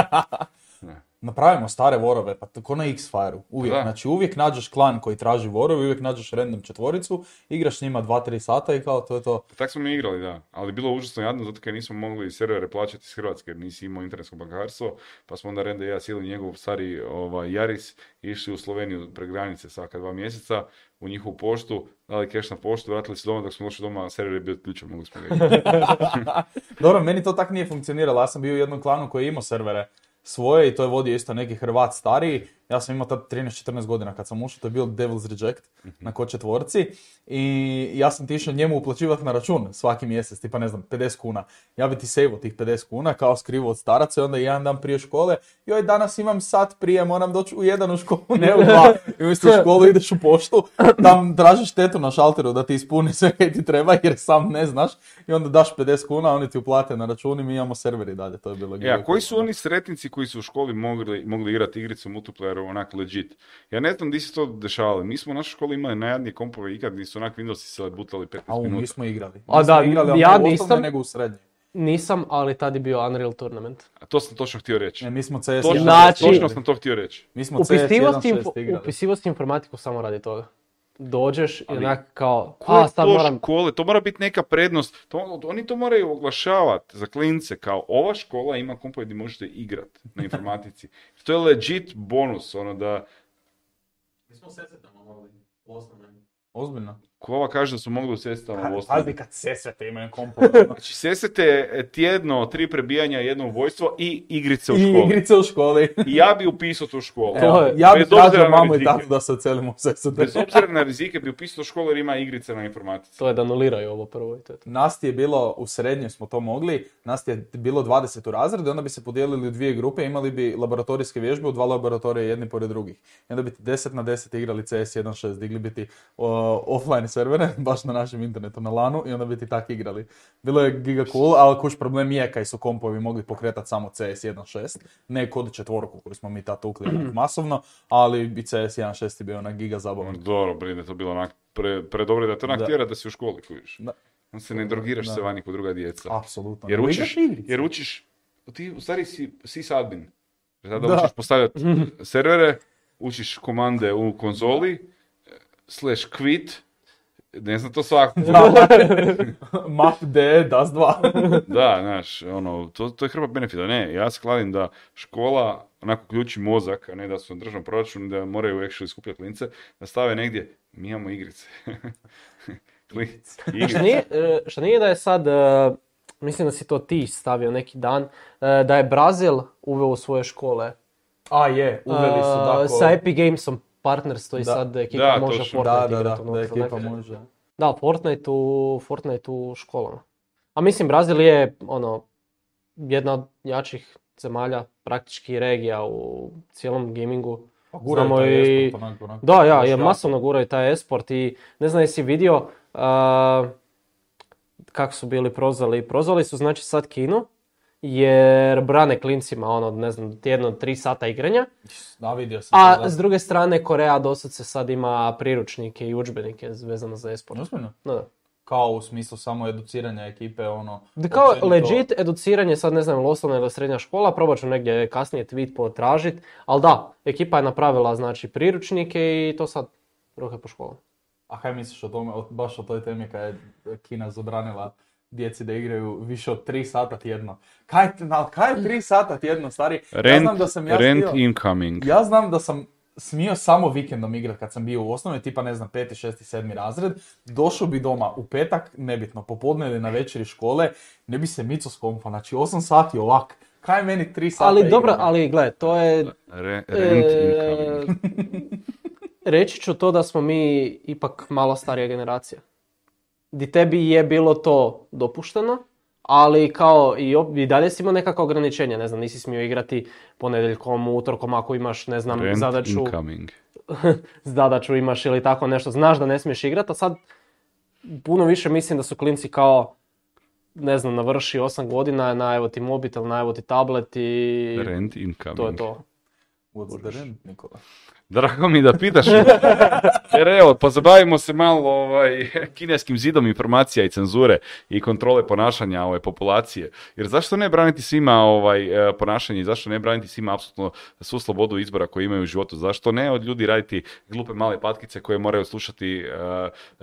Napravimo stare vorove, pa ko na X-Fire-u, uvijek. Da. Znači uvijek nađeš klan koji traži vorove, uvijek nađeš random četvoricu, igraš s njima 2-3 sata i kao to je to. Tak smo mi igrali, da. Ali bilo užasno jadno, zato kad nismo mogli servere plaćati iz Hrvatske, jer nisi imao internetsko bankarstvo, pa smo onda Renda i ja sjeli njegov stari ovaj, Jaris, išli u Sloveniju pre granice svaka dva mjeseca, u njihovu poštu, dali keš na poštu, vratili se doma, dok smo došli doma, server je bio odključen, mogli smo ga. Dobro, meni to tak nije funkcioniralo, ja sam bio u jednom klanu koji je imao servere svoje i to je vodio isto neki Hrvat stariji. Ja sam imao tad 13-14 godina kad sam ušao, to je bio Devil's Reject na ko četvorci i ja sam ti išao njemu uplaćivati na račun svaki mjesec, tipa ne znam, 50 kuna. Ja bi ti sejvo tih 50 kuna kao skrivo od staraca i onda jedan dan prije škole, joj danas imam sat prije, moram doći u jedan u školu, ne u dva. I umjesto u školu ideš u poštu, tam tražiš tetu na šalteru da ti ispuni sve kaj ti treba jer sam ne znaš i onda daš 50 kuna, oni ti uplate na račun i mi imamo serveri dalje, to je bilo E, a koji su oni sretnici koji su u školi mogli, mogli igrati igricu multiplayer onak legit? Ja ne znam di se to dešavalo. Mi smo u našoj školi imali najjadnije kompove ikad, gdje su onak Windowsi se butali 15 A u, mi minuta. smo igrali. A da, igrali, ali ja nisam. nego u srednjoj. Nisam, ali tad je bio Unreal Tournament. A to sam točno htio reći. Ne, mi smo CS Točno, 1.6 Znači- točno sam to htio reći. Mi smo CS Upisivo si, 1.6 info- igrali. upisivo si informatiku samo radi toga. Dođeš i onak kao, a sad to moram, škole, to mora biti neka prednost. To, oni to moraju oglašavati za klince kao ova škola ima kompove gdje možete igrat na informatici. To je legit bonus, ono da Mi smo sesetama mogli u osnovnoj. Ozbiljno. Ko ova kaže da su mogli u sestama u Pazi osnovi. kad sesete imaju kompove. Znači sesete tjedno, tri prebijanja, jedno ubojstvo i igrice u I školi. igrice u školi. I ja bi upisao tu školu. Evo, ja obzira tražio na mamu i rizike. tatu da se ocelimo u sesete. Bez obzira na rizike bi upisao školu jer ima igrice na informatici. to je da anuliraju ovo prvo i to je to. Nas ti je bilo, u srednjoj smo to mogli, nas ti je bilo 20 u razredu, onda bi se podijelili u dvije grupe, imali bi laboratorijske vježbe u dva laboratorija jedni pored drugih. I onda bi ti 10 na 10 igrali CS 1.6, digli bi ti o, offline servere, baš na našem internetu, na lanu, i onda bi ti tak igrali. Bilo je giga cool, ali kuš problem je kaj su kompovi mogli pokretati samo CS 1.6, ne kod četvorku koju smo mi tad tukli masovno, ali i CS 1.6 je bio onak giga zabavan. Dobro, brine, to bilo onak pre, predobro da te onak Da. tjera da si u školi, kužiš. Da. On se ne drogiraš Da. se vani kod druga djeca. Apsolutno. Jer učiš, jer učiš, ti u stvari si sysadmin. Jer Tada Da. učiš postavljati servere, učiš komande u konzoli, slash quit, ne znam to svako. Map D, DAS 2. da, znaš, ono, to, to je hrba benefita. Ne, ja se kladim da škola onako ključi mozak, a ne da su na državnom proračunu, da moraju actually skupljati klince, da stave negdje, mi imamo igrice. Klinci, igrice. nije, e, šta nije da je sad, e, mislim da si to ti stavio neki dan, e, da je Brazil uveo u svoje škole. A je, uveli su, dakle. Sa Epic Gamesom partnerstvo i Da. sad ekipa Da, može točno. Fortnite Da, da, da, da unutra, ekipa može. Da, Fortnite u, Fortnite u školama. A mislim, Brazil je ono, jedna od jačih zemalja, praktički regija u cijelom gamingu. Pa guraju Znamo taj i- esport, onako, onako. Da, ja, je masovno guraju taj esport i ne znam jesi vidio a, kako su bili prozvali. Prozvali su znači sad Kinu jer brane klincima ono, ne znam, tjedno tri sata igranja. Da, vidio sam. A da. s druge strane Koreja dosad se sad ima priručnike i udžbenike vezano za esport. Ozbiljno? Da. Kao u smislu samo educiranja ekipe, ono... Da kao legit educiranje, sad ne znam, osnovna ili srednja škola, probat ću negdje kasnije tweet potražit, ali da, ekipa je napravila znači priručnike i to sad ruke po školama. A kaj misliš o tome, baš o toj temi kad je Kina zabranila djeci da igraju više od 3 sata tjedno? Kaj, na, kaj je 3 sata tjedno, stari? ja Rent, znam da sam ja rent smio- incoming. Ja znam da sam smio samo vikendom igrat kad sam bio u osnovi, tipa ne znam, peti, šesti, sedmi razred. Došao bi doma u petak, nebitno, popodne ili na večeri škole, ne bi se mico s kompa, znači 8 sati ovak. Kaj je meni 3 sata Ali dobro, ali gle, to je... Re- rent e, incoming. reći ću to da smo mi ipak malo starija generacija. Di tebi je bilo to dopušteno, ali kao i, op- i dalje si imao nekakva ograničenja, ne znam, nisi smio igrati ponedjeljkom, utorkom ako imaš, ne znam, Rent zadaću, incoming. zadaću imaš ili tako nešto, znaš da ne smiješ igrati, a sad puno više mislim da su klinci kao, ne znam, navrši 8 godina, na evo ti mobitel, na evo ti tablet i Rent incoming. to je to. What's the rent, Nikola? Drago mi da pitaš. Jer evo, pozabavimo se malo ovaj, kineskim zidom informacija i cenzure i kontrole ponašanja ove populacije. Jer zašto ne braniti svima ovaj, e, ponašanje i zašto ne braniti svima apsolutno svu slobodu izbora koju imaju u životu? Zašto ne od ljudi raditi glupe male patkice koje moraju slušati e,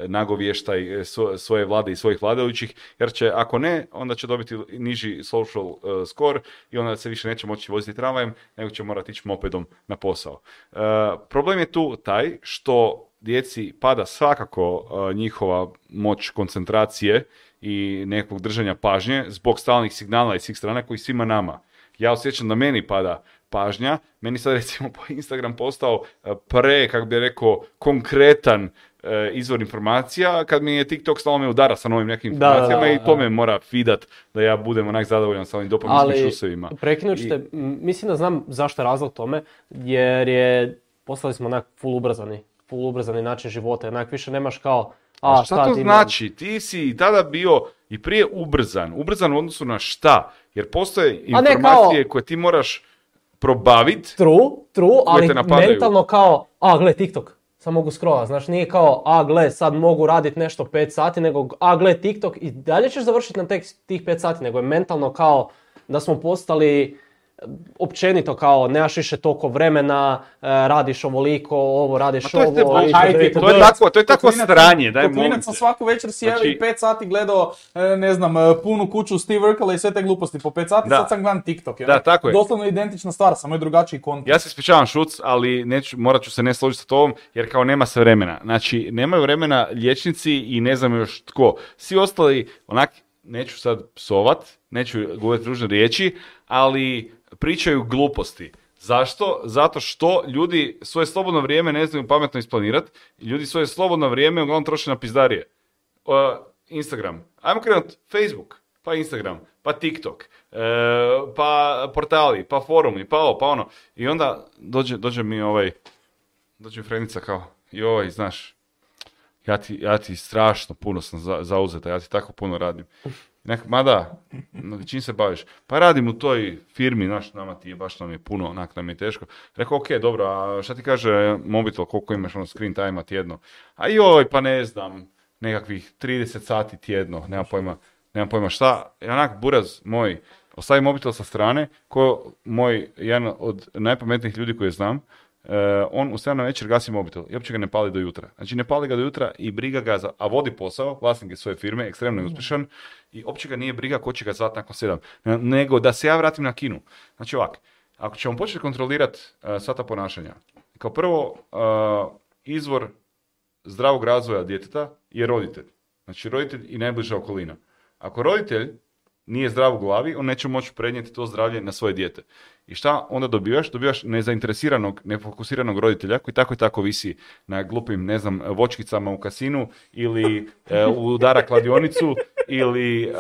nagovještaj e, svo- svoje vlade i svojih vladajućih? Jer će, ako ne, onda će dobiti niži social e, score i onda se više neće moći voziti tramvajem, nego će morati ići mopedom na posao. E, problem je tu taj što djeci pada svakako e, njihova moć koncentracije i nekog držanja pažnje zbog stalnih signala iz svih strana koji svima nama. Ja osjećam da meni pada pažnja, meni sad recimo po Instagram postao e, pre, kako bi rekao, konkretan e, izvor informacija, kad mi je TikTok stalno me udara sa novim nekim Da, da, informacijama da, i to me mora fidat da ja budem onak zadovoljan sa ovim dopaminskim Ali, šusevima. prekinut ću te, m, mislim da znam zašto je razlog tome, jer je, postali smo onak full ubrzani, full ubrzani način života, onak više nemaš kao, a, A šta to imam- znači? Ti si i tada bio i prije ubrzan. Ubrzan u odnosu na šta? Jer postoje informacije kao- koje ti moraš probavit. True, true, ali mentalno kao, a gle TikTok, sad mogu scrollat, znaš, nije kao, a gle sad mogu raditi nešto 5 sati, nego a gle TikTok i dalje ćeš završiti na tek, tih 5 sati, nego je mentalno kao da smo postali općenito kao nemaš više toliko vremena, e, radiš ovoliko, ovo radiš Ma to je te- ovo, pa, ajde. To je takvo, to je Klinac- stranje, daj sam svaku večer sjeo Znači- i 5 sati gledao, e, ne znam, e, punu kuću Steve Urkela i sve te gluposti po 5 sati, Da. sad sam gledam TikTok. je Da, onak tako je. Doslovno identična stvar, samo je drugačiji kontent. Ja se ispričavam šuc, ali neću, morat ću se ne složiti sa tobom, jer kao nema se vremena. Znači, nemaju vremena liječnici i ne znam još tko. Svi ostali, onak, neću sad psovat, neću govoriti ružne riječi, ali pričaju gluposti. Zašto? Zato što ljudi svoje slobodno vrijeme ne znaju pametno isplanirati. Ljudi svoje slobodno vrijeme uglavnom troše na pizdarije. Uh, Instagram. Ajmo krenut Facebook, pa Instagram, pa TikTok, e, pa portali, pa forumi, pa ovo, pa ono. I onda dođe, dođe mi ovaj, dođe mi Frenica kao, joj, znaš, ja ti, ja ti strašno puno sam za, zauzeta, ja ti tako puno radim. Nek, ma da, no, čim se baviš? Pa radim u toj firmi, znaš, nama ti je, baš nam je puno, onak nam je teško. Rekao, ok, dobro, a šta ti kaže mobitel, koliko imaš ono screen time tjedno? A joj, pa ne znam, nekakvih 30 sati tjedno, nema pojma, nema pojma šta. I onak, buraz moj, ostavi mobitel sa strane, ko moj, jedan od najpametnijih ljudi koje znam, on u 7 na večer gasi mobitel i uopće ga ne pali do jutra. Znači ne pali ga do jutra i briga ga za, a vodi posao, vlasnik je svoje firme, ekstremno je uspješan i uopće ga nije briga ko će ga zvati nakon 7, nego da se ja vratim na kinu. Znači ovak, ako ćemo početi kontrolirati uh, sva ta ponašanja, kao prvo, uh, izvor zdravog razvoja djeteta je roditelj. Znači roditelj i najbliža okolina. Ako roditelj nije zdrav u glavi, on neće moći prenijeti to zdravlje na svoje dijete. I šta onda dobivaš? Dobivaš nezainteresiranog, nefokusiranog roditelja koji tako i tako visi na glupim, ne znam, vočkicama u kasinu ili e, udara kladionicu ili e,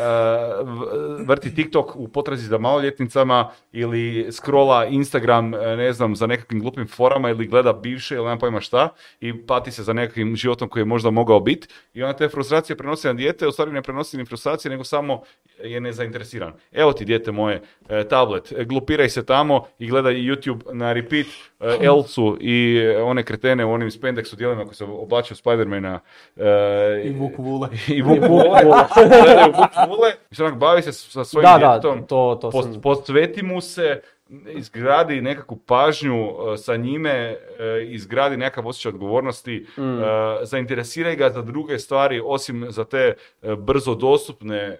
vrti TikTok u potrazi za maloljetnicama ili scrolla Instagram, e, ne znam, za nekakvim glupim forama ili gleda bivše ili nema pojma šta i pati se za nekakvim životom koji je možda mogao biti i onda te frustracije prenosi na dijete, u stvari ne prenosi ni frustracije, nego samo je nezainteresiran. Evo ti dijete moje, e, tablet, glupiraj se tamo i gledaj YouTube na repeat uh, Elsu i one kretene u onim spendexu dijelima koji se oblačio Spidermana uh, I Vuk Vule. i Vuk Vule, gledaju se onak bavi se sa svojim Da, da, djetetom, to, to post- sam... posveti mu se, izgradi nekakvu pažnju uh, sa njime, uh, izgradi nekakav osjećaj odgovornosti, Mm. uh, zainteresiraj ga za druge stvari osim za te brzo dostupne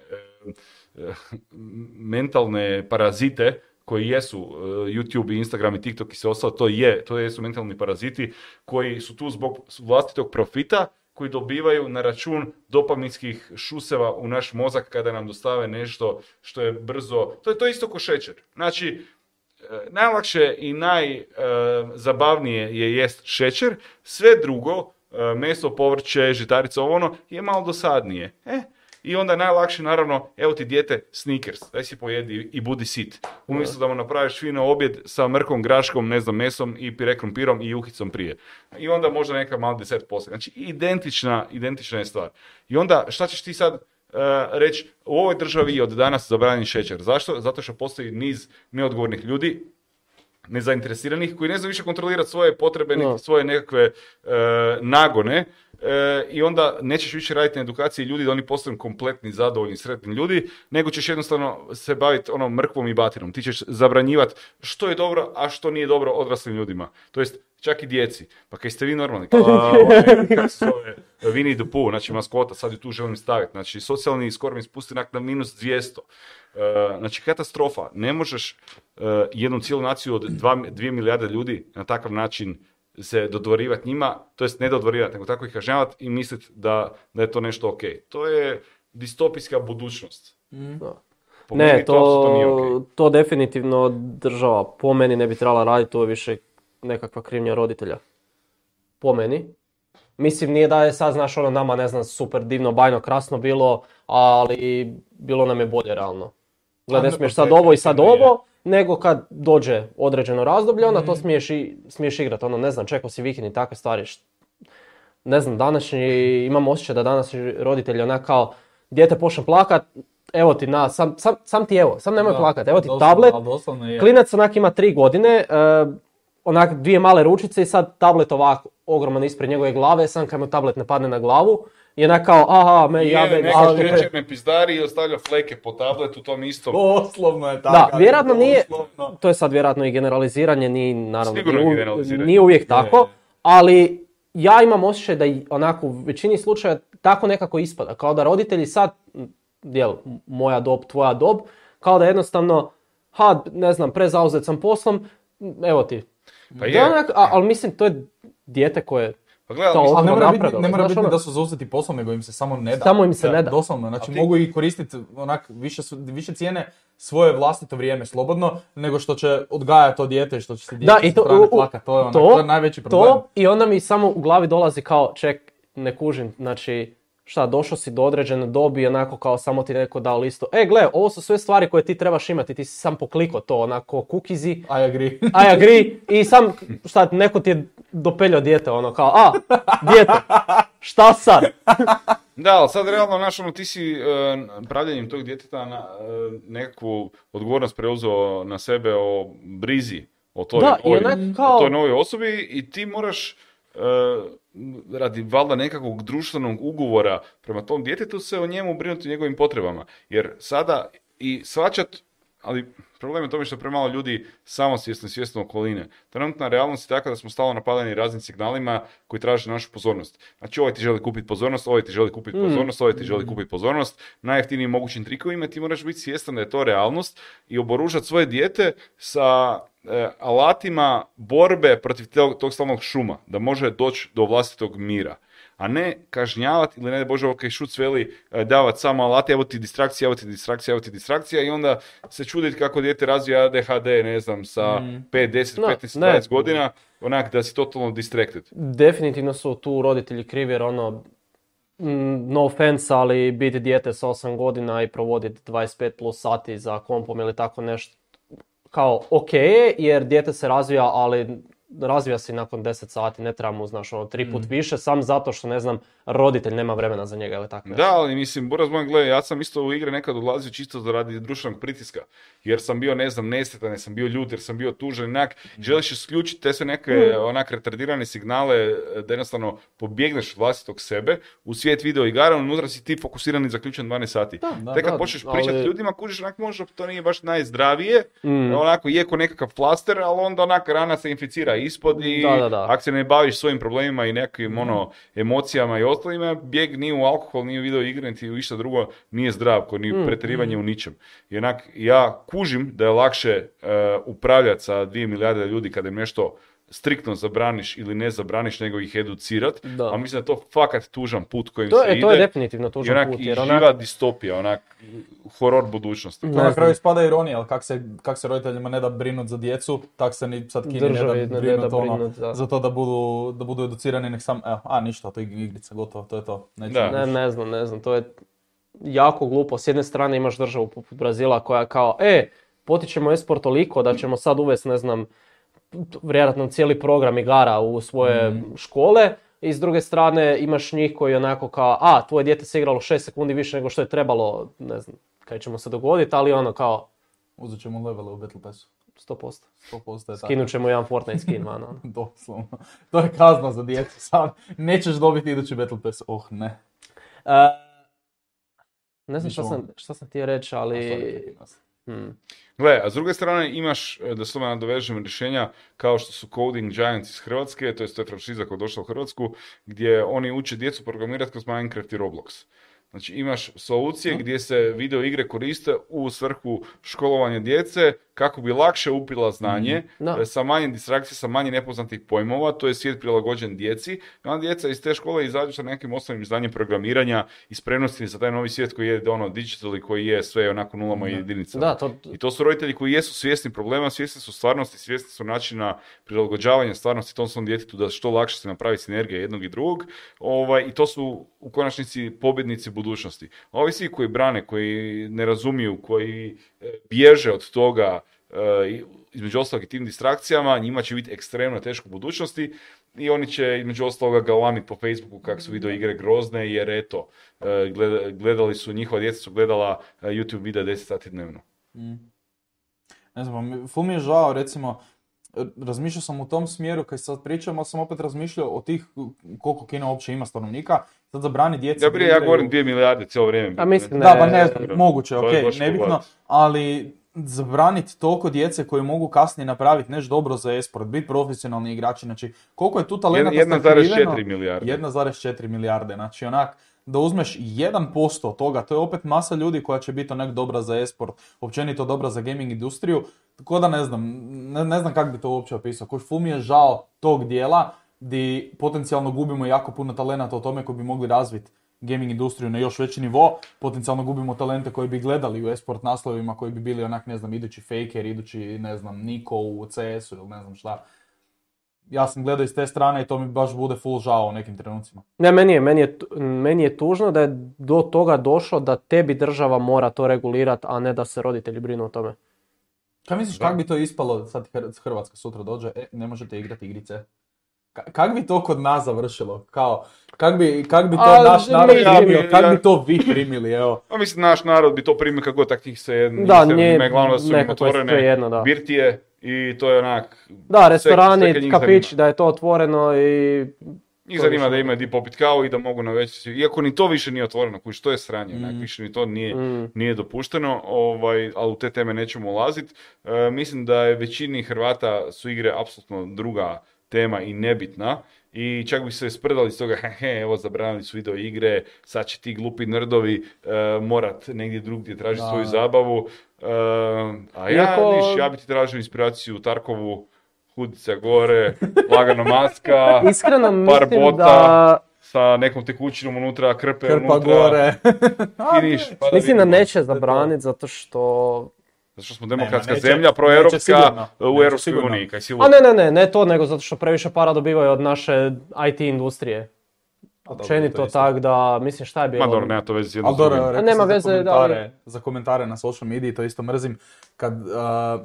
mentalne parazite koji jesu YouTube, i Instagram i TikTok i sve ostalo, to je, to jesu mentalni paraziti koji su tu zbog vlastitog profita koji dobivaju na račun dopaminskih šuseva u naš mozak kada nam dostave nešto što je brzo, to je to isto ko šećer. Znači, e, najlakše i najzabavnije je jest šećer, sve drugo, e, meso, povrće, žitarice, ovo ono, je malo dosadnije. E, i onda najlakše, naravno, evo ti dijete, sneakers, daj si pojedi i budi sit. Umjesto da mu napraviš fino objed sa mrkom, graškom, ne znam, mesom i pire krumpirom i juhicom prije. I onda možda neka malo desert poslije. Znači, identična, identična je stvar. I onda, šta ćeš ti sad uh, reći, u ovoj državi je od danas zabranjen šećer. Zašto? Zato što postoji niz neodgovornih ljudi, nezainteresiranih, koji ne znaju više kontrolirati svoje potrebe, No. svoje nekakve e, nagone, e, i onda nećeš više raditi na edukaciji ljudi da oni postanu kompletni, zadovoljni, sretni ljudi, nego ćeš jednostavno se baviti onom mrkvom i batinom. Ti ćeš zabranjivati što je dobro, a što nije dobro odraslim ljudima. To jest, čak i djeci. Pa kaj ste vi normalni? A, ovaj, kako se zove, Winnie the Pooh, znači maskota, sad ju tu želim staviti. Znači, socijalni skor mi spusti na minus 200. E, znači, katastrofa. Ne možeš e, jednu cijelu naciju od 2 milijarde ljudi na takav način se dodvorivati njima, to jest ne dodvorivati, nego tako ih kažnjavati i misliti da, da je to nešto ok. To je distopijska budućnost. Po Ne, meni to, apsolutno nije ok. to definitivno država po meni ne bi trebala raditi, to je više nekakva krivnja roditelja. Po meni. Mislim, nije da je sad, znaš, ono nama, ne znam, super divno, bajno, krasno bilo, ali bilo nam je bolje realno. Gle, ne smiješ sad ok, ovo i sad je. ovo, nego kad dođe određeno razdoblje, onda to smiješ, i, smiješ igrati, ono, ne znam, čekao si vikend i takve stvari. Ne znam, današnji, imam osjećaj da današnji roditelji onak kao, dijete počne plakat, evo ti na, sam, sam, sam ti evo, sam nemoj Da, plakat, evo ti doslovno, tablet, doslovno je. Klinac onak ima tri godine, e, onak dvije male ručice i sad tablet ovako ogroman ispred njegove glave, sam kad mu tablet ne padne na glavu, i onak kao, aha, me, ja, Je, be, neka ali- šećerne pizdari i ostavlja fleke po tabletu, tom istom. Doslovno je tako. Da, vjerojatno nije, doslovno. to je sad vjerojatno i generaliziranje, nije, naravno, Sigurno nije, je u- generaliziranje. nije uvijek tako, je. ali ja imam osjećaj da onako u većini slučaja tako nekako ispada, kao da roditelji sad, jel, moja dob, tvoja dob, kao da jednostavno, ha, ne znam, prezauzet sam poslom, evo ti. Pa Da, je. onak, a, ali mislim, to je dijete koje Pa gledaj, To- mislim, ne mora biti, ne mora biti ono- da su zauzeti poslom, nego im se samo ne da. Samo im se ne da. Doslovno, znači ti- mogu i koristiti onak više, su, više cijene svoje vlastito vrijeme slobodno, nego što će odgajati to dijete i što će se dijete Da, i to, u- u- plakat. To je, onak, to, je najveći problem. To i onda mi samo u glavi dolazi kao, ček, ne kužim, znači, šta, došao si do određene dobi i onako kao samo ti neko dao listo. E, gle, ovo su sve stvari koje ti trebaš imati, ti si sam pokliko to, onako, kukizi, I agree. I agree, i sam, šta, neko ti je dopeljao dijete, ono, kao, a, dijete, šta sad? Da, ali sad realno, znaš, ono, ti si e, pravljanjem tog djeteta na, e, nekakvu odgovornost preuzeo na sebe o brizi, o toj, Da, o kao- toj novoj osobi i ti moraš radi valjda nekakvog društvenog ugovora prema tom djetetu se o njemu brinuti o njegovim potrebama. Jer sada i svačat, ali problem je tome što premalo ljudi samosvjesno i svjesno okoline. Trenutna realnost je takva da smo stalno napadani raznim signalima koji traže našu pozornost. Znači ovaj ti želi kupiti pozornost, ovaj ti želi kupiti Mm. pozornost, ovaj ti želi kupiti pozornost. Najjeftinijim mogućim trikovima ti moraš biti svjestan da je to realnost i oboružati svoje dijete sa e, alatima borbe protiv tog, tog stalnog šuma, da može doći do vlastitog mira. A ne kažnjavati ili ne bože, ok, šut veli e, davat samo alate, evo ti distrakcija, evo ti distrakcija, evo ti distrakcija i onda se čuditi kako dijete razvija ADHD, ne znam, sa 5, 10, No, 15, ne. 20 godina, onak da si totalno distracted. Definitivno su tu roditelji krivi jer ono, mm, no offense, ali biti dijete sa 8 godina i provoditi 25 plus sati za kompom ili tako nešto, kao ok je, jer dijete se razvija, ali razvija se i nakon 10 sati, ne treba mu, znaš, ono, tri put više, sam zato što, ne znam, roditelj nema vremena za njega ili tako. Da, ali mislim, Buraz moj, gledaj, ja sam isto u igre nekad ulazio čisto radi društvenog pritiska. Jer sam bio, ne znam, nesretan, jer sam bio ljut, jer sam bio tužan, onak, želiš isključiti te sve neke onak retardirane signale da jednostavno pobjegneš vlastitog sebe u svijet video igara, unutra si ti fokusiran i zaključen 12 sati. da, Te kad da, počneš ali- pričati ljudima, kužiš onak možda to nije baš najzdravije, Mm. onako je ko nekakav plaster, ali onda onak rana se inficira ispod i Da, da, da. ako se ne baviš svojim problemima i nekim ono, emocijama i ostalima, bijeg ni u alkohol, ni u video igre, niti u išta drugo nije zdrav, ko ni Mm, pretjerivanje u ničem. I onak, ja kužim da je lakše e, upravljati sa dvije milijarde ljudi kada im nešto striktno zabraniš ili ne zabraniš, nego ih educirat. Da. A mislim da je to fakat tužan put kojim To se je, ide. to je definitivno I tužan onak put, i jer živa onak, distopija, onak horor budućnosti. To na kraju ispada ironija, ali kak se, kak se roditeljima ne da brinut za djecu, tak se ni sad Kini ne Državi ne da da brinut, ono, brinut za- za to da budu, da budu educirani, nek sam, evo, a ništa, to je igrica, gotovo, to je to. Neće Da. Ne, ne znam, ne znam, to je jako glupo. S jedne strane imaš državu poput Brazila koja kao, e, potičemo esport toliko da ćemo sad uvesti, ne znam, vjerojatno cijeli program igara u svoje škole. I s druge strane imaš njih koji onako kao, a, tvoje dijete se igralo 6 sekundi više nego što je trebalo, ne znam, kaj ćemo se dogoditi, ali ono kao, Uzet ćemo levele u Battle Passu. 100%. 100% je tako. Skinut ćemo jedan Fortnite skin van, ono. Doslovno. To je kazna za djecu sad. Nećeš dobiti idući Battle Pass. Oh, ne. E, ne znam šta sam, šta sam htio reći, ali... Hmm. Gle, a s druge strane imaš, e, da se tome nadovežem, rješenja kao što su Coding Giants iz Hrvatske, to je to je franšiza koja je došla u Hrvatsku, gdje oni uče djecu programirati kroz Minecraft i Roblox. Znači imaš solucije gdje se video igre koriste u svrhu školovanja djece kako bi lakše upila znanje, e, sa manje distrakcije, sa manje nepoznatih pojmova, to je svijet prilagođen djeci. I onda djeca iz te škole izađu sa nekim osnovnim znanjem programiranja i spremnosti za taj novi svijet koji je ono digital i koji je sve onako nulama i jedinicama. Da, to, I to su roditelji koji jesu svjesni problema, svjesni su stvarnosti, svjesni su načina prilagođavanja stvarnosti tom svom djetetu da što lakše se napravi sinergija jednog i drugog. Ovaj, I to su u konačnici pobjednici budućnosti. A Ovi svi koji brane, koji ne razumiju, koji bježe od toga, e, i- između ostalog i tim distrakcijama, njima će biti ekstremno teško u budućnosti i oni će između ostaloga galamiti po Facebooku kako su video igre grozne jer eto, e, gleda- gledali su, njihova djeca su gledala e, YouTube videa 10 sati dnevno. Ne znam, mi- ful mi je žao, recimo, razmišljao sam u tom smjeru kad sad pričam, ali sam opet razmišljao o tih koliko Kina uopće ima stanovnika, sad zabrani djeci Ja da prije, ja govorim 2 milijarde cijelo vrijeme. A mislim Da, Ne, pa ne dobro. znam, moguće, ok, nebitno, ali zabraniti toliko djece koji mogu kasnije napraviti nešto dobro za esport, biti profesionalni igrači, znači koliko je tu talenta 1,4 milijarde. 1,4 milijarde, znači onak, da uzmeš 1% od toga, to je opet masa ljudi koja će biti onak dobra za esport, općenito dobra za gaming industriju, tako da ne znam, ne, ne znam kako bi to uopće opisao, koji ful mi je žao tog dijela, di potencijalno gubimo jako puno talenata o tome koji bi mogli razviti gaming industriju na još veći nivo, potencijalno gubimo talente koji bi gledali u esport naslovima, koji bi bili onak, ne znam, idući Faker, idući, ne znam, Niko u CS-u ili ne znam šta. Ja sam gledao iz te strane i to mi baš bude full žao u nekim trenucima. Ne, meni je, meni, je, meni je tužno da je do toga došlo da tebi država mora to regulirati, a ne da se roditelji brinu o tome. Kaj misliš, Da. kak bi to ispalo, sad Hr- Hrvatska sutra dođe, e, ne možete igrati igrice? Ka- Kak bi to kod nas završilo? Kao, kak bi, kak bi to A, naš narod mi- primio, ja- kak ja- bi to vi primili, evo? Pa mislim, naš narod bi to primio kako god tak njih se jedno. Da, nije glavno da su im nekako je otvorene svejedno, da. birtije i to je onak... Da, sve- sve restorani, kafići, zanima. da je to otvoreno i Njih zanima više da imaju di popit kao i da mogu na večer, iako ni to više nije otvoreno, kužiš, to je sranje, Mm. onak, više ni to nije, Mm. nije dopušteno, ovaj, ali u te teme nećemo ulaziti. E, mislim da je većini Hrvata su igre apsolutno druga tema i nebitna. I čak bi se sprdali s toga, he, evo zabranili su video igre, sad će ti glupi nerdovi e, morat negdje drugdje tražiti svoju zabavu. E, a ja, Iako- viš, ja bi ti tražio inspiraciju u Tarkovu, hudica gore, lagano maska, Iskreno par mislim bota. da sa nekom tekućinom unutra, krpe Krpa unutra. gore. Finiš, pa da Mislim da neće zabraniti zato što... Zato što smo demokratska neće- zemlja, proeuropska u Europskoj uniji. Kaj si A ne, ne, ne, ne to, nego zato što previše para dobivaju od naše IT industrije. Općenito tak da, mislim šta je bilo? Ma dobro, nema to veze s jednom rekao nema za veze, da, komentare, ali- za komentare na social mediji, to isto mrzim. Kad, uh,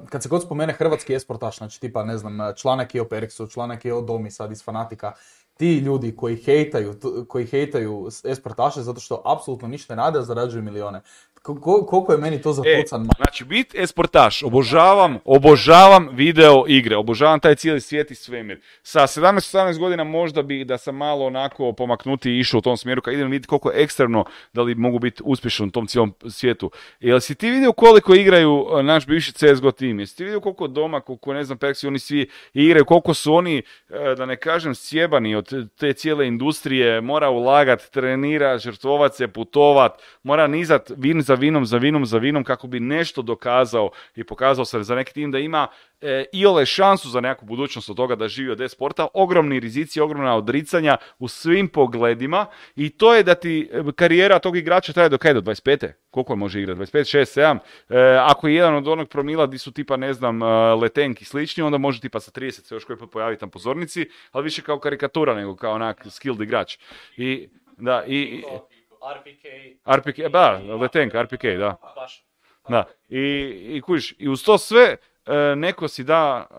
kad se god spomene hrvatski esportaš, znači tipa, ne znam, članak je o Periksu, članak je o Domi sad iz Fanatika, ti ljudi koji hejtaju, koji hejtaju esportaše zato što apsolutno ništa ne rade, a zarađuju milione. Ko- ko- koliko je meni to E, zapucan ma- znači, bit esportaš, obožavam, obožavam video igre, obožavam taj cijeli svijet i svemir. Sa 17-18 godina možda bi da sam malo onako pomaknuti išao u tom smjeru, kad idem vidjeti koliko je ekstremno, da li mogu biti uspješan u tom cijelom svijetu. Jel si ti vidio koliko igraju e, naš bivši CSGO tim? Jesi ti vidio koliko doma, koliko ne znam, Peksi, oni svi igraju, koliko su oni, e, da ne kažem, sjebani od te cijele industrije, mora ulagat, trenira, žrtvovat se, putovat, mora nizat vin za vinom, za vinom, za vinom kako bi nešto dokazao i pokazao se za neki tim da ima e, iole šansu za nekakvu budućnost od toga da živi od e-sporta, ogromni rizici, ogromna odricanja u svim pogledima i to je da ti e, karijera tog igrača traje do kaj, do 25. Koliko može igrati? 25, 6, 7? E, ako je jedan od onog promila di su tipa, ne znam, e, letenki slični, onda može tipa sa 30 se još koji put pojaviti na pozornici, ali više kao karikatura nego kao onak skilled igrač. I, da, i, i RPK, da, letenk, RPK, da. Da, i, i kužiš, i uz to sve e, neko si da e,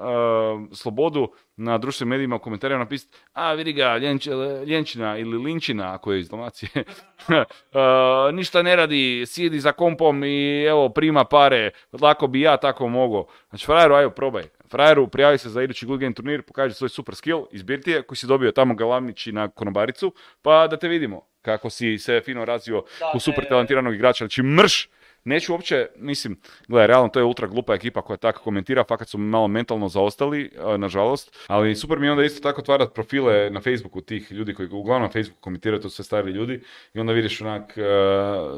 slobodu na društvenim medijima u komentarima napisati a vidi ga, ljenč, ljenčina ili linčina, ako je iz Dalmacije, E, ništa ne radi, sjedi za kompom i evo prima pare, lako bi ja tako mogao. Znači, frajeru, ajde, probaj. Frajeru, prijavi se za idući Good Game turnir, pokaži svoj super skill iz birtije koji si dobio tamo galavnići na konobaricu, pa da te vidimo kako si se fino razvio u super talentiranog igrača. Znači, mrš Neću uopće, mislim, gledaj, realno to je ultra glupa ekipa koja tako komentira, fakat su malo mentalno zaostali, nažalost, ali super mi je onda isto tako otvarati profile na Facebooku tih ljudi koji uglavnom na Facebooku komentiraju, to su sve stari ljudi, i onda vidiš onak e,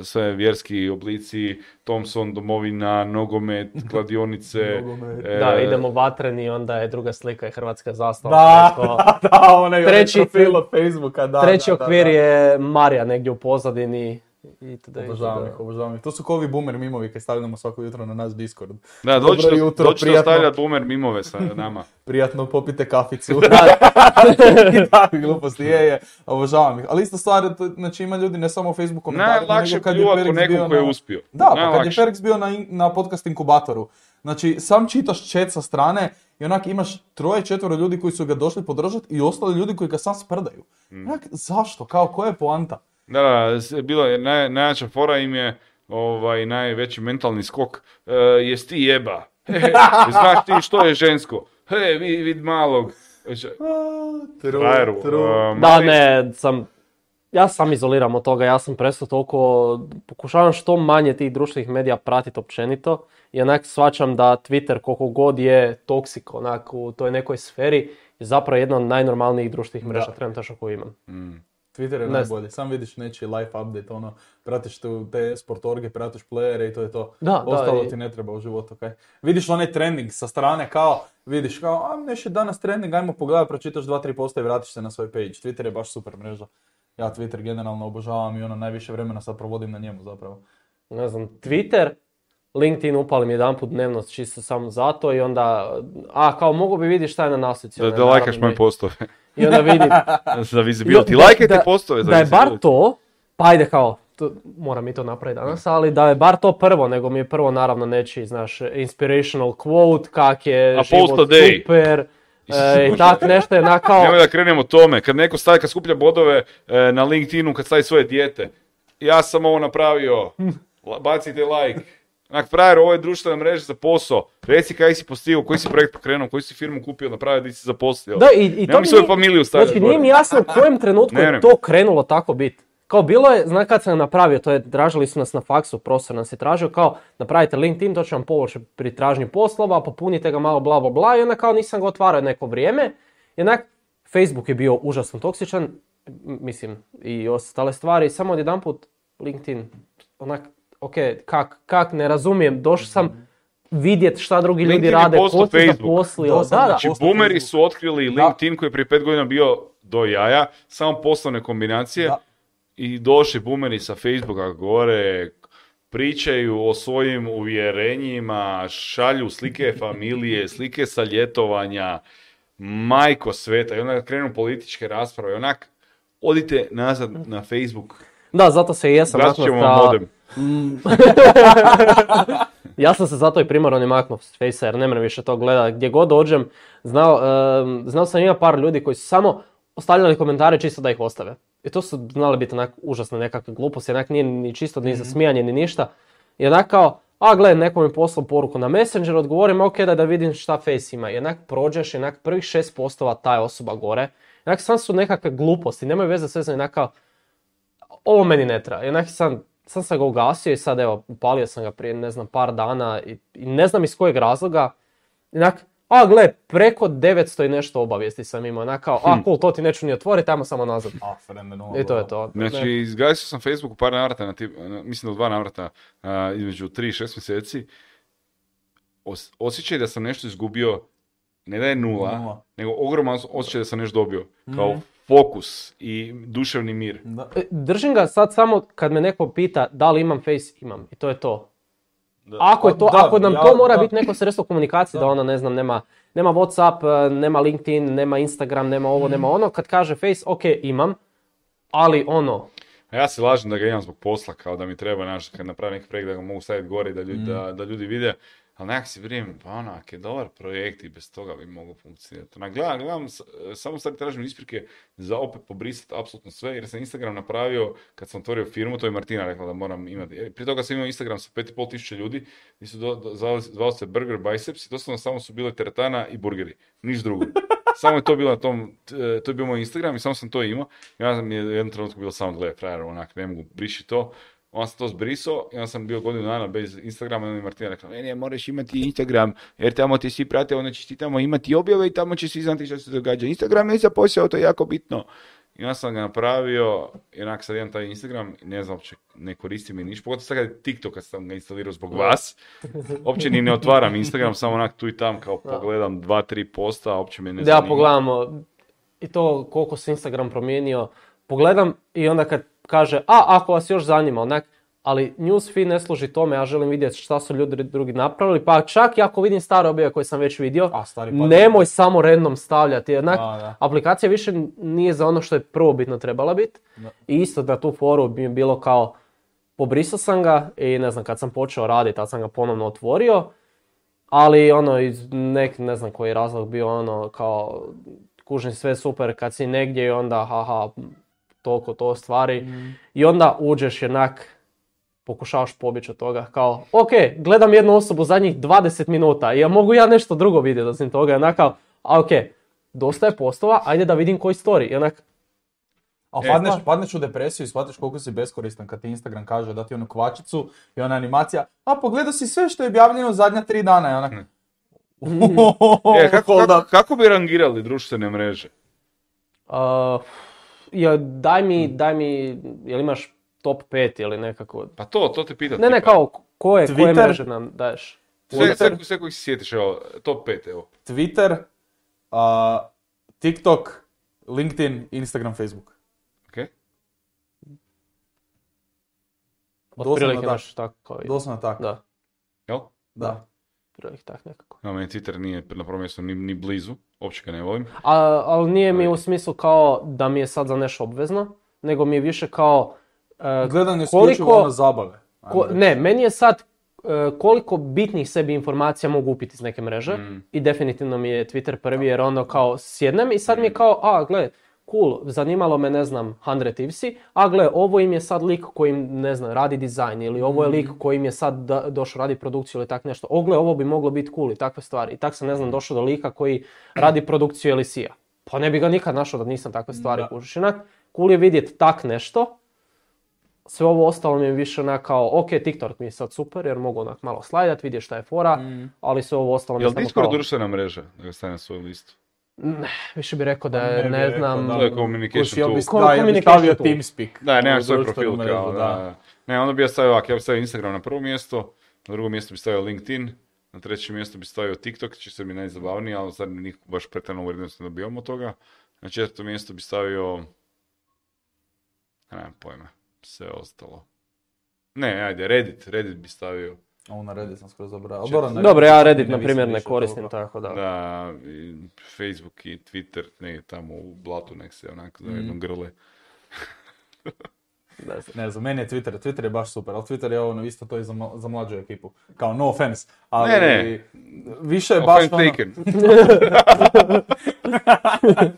sve vjerski oblici, Thompson, domovina, nogomet, kladionice. Nogomet. e, Da, idemo vatreni, onda je druga slika i hrvatska zastava. Da, Tresko. da, onaj, Treći- onaj profil od Facebooka, da. Treći da, da, okvir da. je Marija negdje u pozadini. Itd., Obožavam itd. ih, obožavam ih. To su kao ovi boomer mimovi kad stavljamo svako jutro na naš Discord. Da, dođi jutro, dođi prijatno. stavljati boomer mimove sa nama. Prijatno popite kaficu. I takve gluposti, je, je. Obožavam ih. Ali isto stvar, to- znači ima ljudi ne samo u Facebook komentarima, Najlakše nego kad je Perix bio nekog koji je na- uspio. Da, pa kad je. Perix bio na, na podcast inkubatoru, znači sam čitaš chat sa strane i onak imaš troje, četvero ljudi koji su ga došli podržati i ostali ljudi koji ga sam sprdaju. Mm. Onak, zašto? Kao, koja je poanta? Da, da, bilo je, naj, najjača fora im je ovaj, najveći mentalni skok. E, jes ti jeba? Znaš ti što je žensko? He, vid, vid malog. E, Da, mali- ne, sam, ja sam izoliram od toga, ja sam prestao toliko, pokušavam što manje tih društvenih medija pratiti općenito i onak shvaćam da Twitter koliko god je toksik onak u toj nekoj sferi je zapravo jedna od najnormalnijih društvenih mreža trenutačno koju imam. Twitter je Ne najbolji, sam vidiš nečiji life update, ono, pratiš tu te sportorge, pratiš playere i to je to. Da, da, Ostalo i- ti ne treba u životu, kaj. Vidiš onaj trending sa strane kao, vidiš kao, a neš je danas trending, ajmo pogledaj, pročitaš dva, tri posta i vratiš se na svoj page. Twitter je baš super mreža. Ja Twitter generalno obožavam i ono najviše vremena sad provodim na njemu zapravo. Ne znam, Twitter, LinkedIn upalim jedan put dnevno čisto samo zato i onda, a kao mogu bi vidjeti šta je na naslici. Da, da lajkaš moje postove. I onda vidim, za visibility. Lajkajte postove za Da je bar visibility. to, pa ajde kao, to, moram i to napraviti danas, ali da je bar to prvo, nego mi je prvo naravno neći, znaš, inspirational quote, kak je A život super, e, i tak nešto je na kao, Nemoj da krenemo tome. Kad neko stavi, kad skuplja bodove e, na LinkedInu, kad stavi svoje dijete. Ja sam ovo napravio. Bacite like. Onak, frajer, ovo je društvena mreža za posao. Reci kaj si postigao, koji si projekt pokrenuo, koju si firmu kupio, napravio, di si zaposlio. Da, i, i to mi svoju familiju staviti Znači, nije mi jasno u kojem trenutku Ne, je to krenulo tako biti. Kao bilo je, zna kad sam napravio, to je, tražili su nas na faksu, profesor nas je tražio, kao napravite LinkedIn, to će vam pomoći pri tražnji poslova, popunite ga malo bla bla bla i onda kao nisam ga otvarao neko vrijeme. I onak, Facebook je bio užasno toksičan, mislim, i ostale stvari, samo odjedanput LinkedIn, onak, ok, kak, kak, ne razumijem, došao sam vidjet šta drugi ljudi LinkedIn rade, ko se zaposlio, da, da. Znači, boomeri su otkrili Da. LinkedIn koji je prije pet godina bio do jaja, samo poslovne kombinacije Da. i došli boomeri sa Facebooka gore, pričaju o svojim uvjerenjima, šalju slike familije, slike sa ljetovanja, majko sveta i onda krenu političke rasprave, onak, odite nazad na Facebook, Da, zato se i jesam modem. Ja sam se zato i primarno ne maknuo s Facea jer ne mrem više to gledati. Gdje god dođem, znao, znao sam ima par ljudi koji su samo ostavljali komentare čisto da ih ostave. I to su znali biti onak užasne nekakve gluposti, onak nije ni čisto ni za smijanje ni ništa. I onak kao, a gle, neko mi poslao poruku na Messenger, odgovorim, ok, da, da vidim šta Face ima. I onak prođeš i onak prvih šest postova ta je osoba gore. I onak sam su nekakve gluposti, nemaju veze sve za onak kao, ovo meni ne treba. I onak sam, sam sam ga ugasio i sad evo, upalio sam ga prije ne znam par dana i, i ne znam iz kojeg razloga. I Onak, a gle, preko 900 i nešto obavijesti sam imao. Onak kao, a cool, to ti neću ni otvoriti, ajmo samo nazad. A, I to je to. Znači, izgasio sam Facebook u par navrata, na tip, na- mislim da u dva navrata, a, između 3 i 6 mjeseci. Os- osjećaj da sam nešto izgubio, ne da je nula, Nula. nego ogroman os- osjećaj da sam nešto dobio. Kao Mhm. Fokus i duševni mir. Da. E, Držim ga sad samo kad me neko pita da li imam face, imam. I to je to. Da. Ako, je to, Pa da, ako nam ja- to mora da. biti neko sredstvo komunikacije, da Da. ono, ne znam, nema, nema Whatsapp, e, nema LinkedIn, nema Instagram, nema ovo, nema Mhm. ono, kad kaže face, ok, imam, ali ono, A ja se lažem da ga imam zbog posla, kao da mi treba, znaš, kad napravim neki projekt da ga mogu staviti gore i da ljudi, Mm. da, da ljudi vide. Ali nekak si vrijeme, pa onak je dobar projekt i bez toga bi mogao funkcionirati. Onak, gledam, gledam, s- samo sad tražim isprike za opet pobrisati apsolutno sve, jer sam Instagram napravio, kad sam otvorio firmu, to je Martina rekla da moram imati. Jer Prije toga sam imao Instagram sa 5,5 tisuća ljudi, gdje su do, do- zvali, zvao se Burger Biceps i doslovno samo su bile teretana i burgeri, niš drugo. Samo je to bilo na tom, t- to je bio moj Instagram i samo sam to imao. Onda mi je u jednom trenutku bilo samo gle, frajer, onak, ne mogu, briši to. Onda sam to zbrisao i onda sam bio godinu dana bez Instagrama i onda mi je Martina rekla, ne, ne, moraš imati Instagram, jer tamo te svi prate, onda ćeš ti tamo imati objave i tamo će svi znati što se događa. Instagram je za posao, to je jako bitno. I onda sam ga napravio, i onak sad imam taj Instagram, ne znam uopće, ne koristim i ništa, pogotovo sad kad je TikTok kad sam ga instalirao zbog vas. Uopće ni ne otvaram Instagram, samo onak tu i tam kao pogledam dva, tri posta, uopće me ne da zanima. pogledamo i to koliko se Instagram promijenio, pogledam i onda kad kaže, a ako vas još zanima, onak, ali newsfeed ne služi tome, ja želim vidjeti šta su ljudi drugi napravili, pa čak i ako vidim stare objave koje sam već vidio, A, stari nemoj samo random stavljati, da. aplikacija više nije za ono što je prvobitno trebala biti. I isto da tu foru bi bilo kao, pobrisao sam ga i ne znam, kad sam počeo raditi, tad sam ga ponovno otvorio, ali ono, iz nek, ne znam koji je razlog bio ono, kao, kužim sve super kad si negdje i onda, haha, toliko to stvari. I onda uđeš jednak, pokušavaš pobjeći od toga, kao, ok, gledam jednu osobu zadnjih 20 minuta, ja mogu ja nešto drugo vidjeti osim toga, onak kao, a ok, dosta je postova, ajde da vidim koji story. I onak, A E, padneš, pa. padneš u depresiju i shvatiš koliko si beskoristan kad ti Instagram kaže da ti onu kvačicu i ona animacija, a pogledao si sve što je objavljeno zadnja tri dana i onak... E, kako, kako, kako bi rangirali društvene mreže? uh, ja, daj mi, daj mi, jel imaš top 5 ili nekako? Pa to, to te pitam. Ne, ne, kao, koje, koje Twitter? mreže nam daješ? Sve, sve, sve kojih se sjetiš, evo, top 5, evo. Twitter, a, TikTok, LinkedIn, Instagram, Facebook. Ok? Doslovno imaš tako i... Doslovno tako. Da, Jel? Da. Otprilike tak nekako. No, meni Twitter nije na prvom mjestu ni, ni blizu, uopće ga ne volim. A, ali nije mi u smislu kao da mi je sad za nešto obvezno, nego mi je više kao... e, Gledanje isključivo koliko- ono zabave. Ko- ne, meni je sad e, koliko bitnih sebi informacija mogu upiti iz neke mreže Mm. i definitivno mi je Twitter prvi jer ono kao sjednem i sad mi je kao, a gle, cool, zanimalo me, ne znam, 100 Thievesi, a gle, ovo im je sad lik koji im, ne znam, radi dizajn, ili ovo je lik koji im je sad da- došao radi produkciju ili tak nešto. O, gle, ovo bi moglo biti cool i takve stvari. I tak sam, ne znam, došao do lika koji radi produkciju Elisija. Pa ne bi ga nikad našao da nisam takve stvari kužiš. Onak, cool je vidjeti tak nešto, sve ovo ostalo mi je više onak kao, ok, TikTok mi je sad super jer mogu onak malo slajdat, vidjeti šta je fora, ali sve ovo ostalo mi je Jel samo Discord kao, društvena mreža da ga stavim na svoju listu? Više bi rekao da Ne je, bi ne rekao, znam, da. To je Kuš, communication bi, tool. Ko- da, jel bi communication stavio tool. TeamSpeak. Da, nema u svoj profil kao, da. Ne, onda bi ja stavio ovako, ja bi stavio Instagram na prvo mjesto, na drugo mjesto bi stavio LinkedIn, na treće mjesto bi stavio TikTok, će se mi najzabavnije, ali sad mi nikako baš pretjerano urednost ne dobivamo od toga. Na četvrto mjesto bi stavio, nemam pojma, sve ostalo. Ne, ajde, Reddit, Reddit bi stavio. Ovo na Reddit sam skoro zaboravio. Čet- Dobro, ja Reddit, na primjer, ne koristim toga. tako da. Da, i Facebook i Twitter, ne, tamo u blatu nek se onako zajedno grle. Ne znam. Ne znam, meni je Twitter, Twitter je baš super, ali Twitter je ono isto to i za, za mlađu ekipu. Kao no offense, ali Ne, ne. više je baš Offense ono,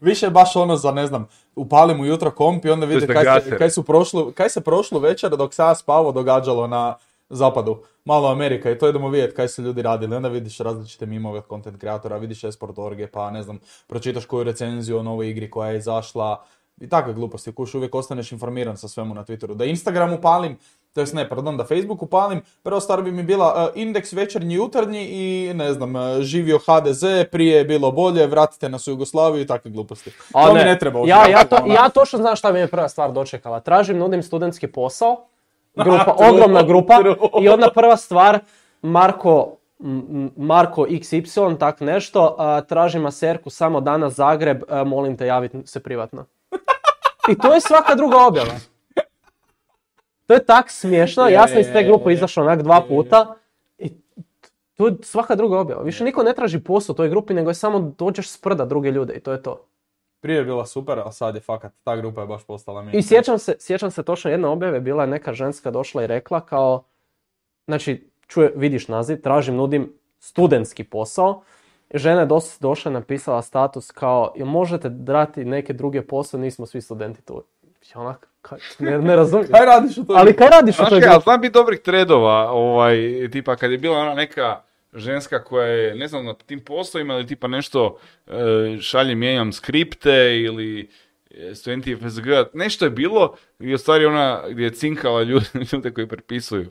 više je baš ono za ne znam, upalim ujutro komp i onda vidi jest kaj kaj, su prošlu, kaj se prošlu večer dok sam ja spavao događalo na zapadu. Malo Amerika i to idemo vidjeti kaj su ljudi radili. Onda vidiš različite mimove od content kreatora, vidiš esport orge, pa ne znam, pročitaš koju recenziju o novoj igri koja je izašla i takve gluposti. Kuš uvijek ostaneš informiran sa svemu na Twitteru. Da Instagram upalim, to jest ne, pardon, da Facebook upalim, prvo stvar bi mi bila uh, indeks večernji jutarnji i ne znam, uh, živio HDZ, prije je bilo bolje, vratite nas u Jugoslaviju i takve gluposti. A to mi ne treba. Ja, ja, to, ja točno znam šta mi je prva stvar dočekala. Tražim, nudim studentski posao, grupa, ogromna grupa i onda prva stvar, Marko, Marko XY, tak nešto, a, tražim maserku samo danas Zagreb, molim te javiti se privatno. I to je svaka druga objava. To je tak smiješno, ja sam iz te grupe izašao onak dva puta i to je svaka druga objava. Više niko ne traži posao u toj grupi, nego je samo dođeš sprda druge ljude i to je to. Prije je bila super, a sad je fakat, ta grupa je baš postala mi. I sjećam se, sjećam se točno jedne objave, bila je neka ženska došla i rekla kao, znači, čuje, vidiš naziv, tražim, nudim studentski posao. Žena je dos, došla i napisala status kao, jel možete dati neke druge posao, nismo svi studenti tu. Ja onak, kaj, ne, ne razumijem. Kaj radiš u toj Ali kaj radiš u Znaš toj kaj, ali grupi? znam biti dobrih tredova, ovaj, tipa kad je bila ona neka ženska koja je, ne znam, na tim poslovima ili tipa nešto e, šalje, mijenjam skripte ili e, studenti FSG, nešto je bilo i u stvari ona gdje je cinkala ljude, ljude koji prepisuju.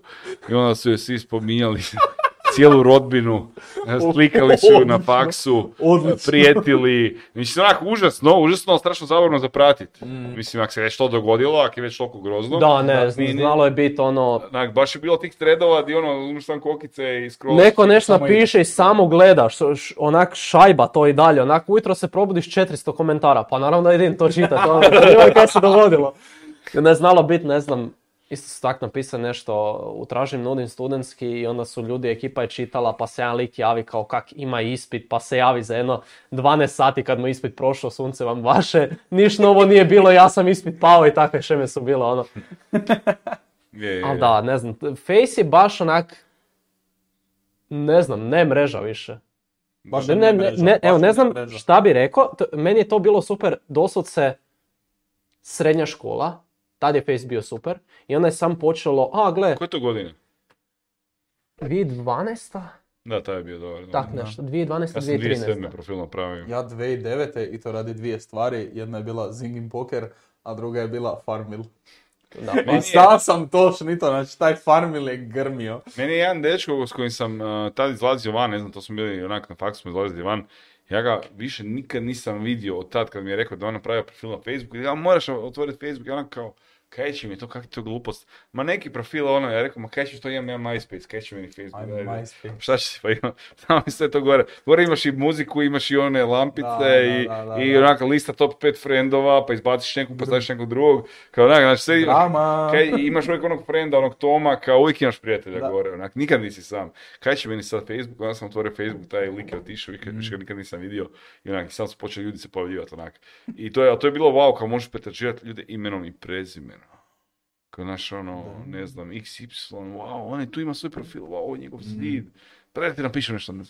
I onda su je svi spominjali cijelu rodbinu, e, slikali su na faksu, Odlično. prijetili, mislim onako užasno, užasno, strašno zabavno za pratit. Mislim, ako se već to dogodilo, ako je već toliko grozno. Da, ne, ni- znalo je biti ono, Onak, baš je bilo tih threadova gdje ono, uzmeš sam kokice i scrollaš. neko nešto napiše i samo gledaš, š- onak šajba to i dalje, onak ujutro se probudiš 400 komentara, pa naravno da idem to čitati, ono, zanima kaj se dogodilo. I onda je znalo biti, ne znam, isto su tak napisali nešto, utražim nudim studentski i onda su ljudi, ekipa je čitala, pa se jedan lik javi kao kak ima ispit, pa se javi za jedno 12 sati kad mu ispit prošao, sunce vam vaše, niš novo nije bilo, ja sam ispit pao i takve šeme su bilo, ono. Je, je, Ali je. da, ne znam, Face je baš onak, ne znam, ne mreža više. Baš Ne, ne, mreža, ne, evo, ne znam mreža. šta bi rekao, meni je to bilo super, doslovce srednja škola, tad je Face bio super, i onda je sam počelo, a gle, Koje to godine? 2012. Da, taj je bio dobar. Tak nešto, 2012. Ja sam 2013. 2007. profil napravio. Ja 2009. i to radi dvije stvari. Jedna je bila Zingin Poker, a druga je bila Farmil. Da. Pa znao sam točno to, znači taj Farmil je grmio. Meni je jedan dečko s kojim sam uh, tad izlazio van, ne znam, to smo bili onak na faksu smo izlazili van. Ja ga više nikad nisam vidio od tad kad mi je rekao da on napravio profil na Facebooku. Ja moraš otvoriti Facebook, ja onak kao, kaj će mi to, je to glupost. Ma neki profil ono, ja rekao, ma kaj će to imam, ja MySpace, kaj će mi Facebook. Ajme. MySpace. Šta će pa ima, tamo je sve to gore. Gore imaš i muziku, imaš i one lampice Da, i, da, da, i onaka lista top 5 frendova, pa izbaciš nekog, pa staviš nekog drugog. Kao onak, znači sve Drama. kaj, imaš uvijek onog frenda, onog Toma, kao uvijek imaš prijatelja gore, onak, nikad nisi sam. Kaj će meni sad Facebook, onda sam otvorio Facebook, taj lik je otišao, nikad, više ga nikad nisam vidio. I onak, i sad su počeli ljudi se pojavljivati, onak. I to je, a to je bilo wow, kao možeš pretraživati ljude imenom i prezimenom. Kao naš ono, ne znam, XY, wow, on je tu ima svoj profil, wow, ovo je njegov zid. Pa daj ti napišem nešto. na-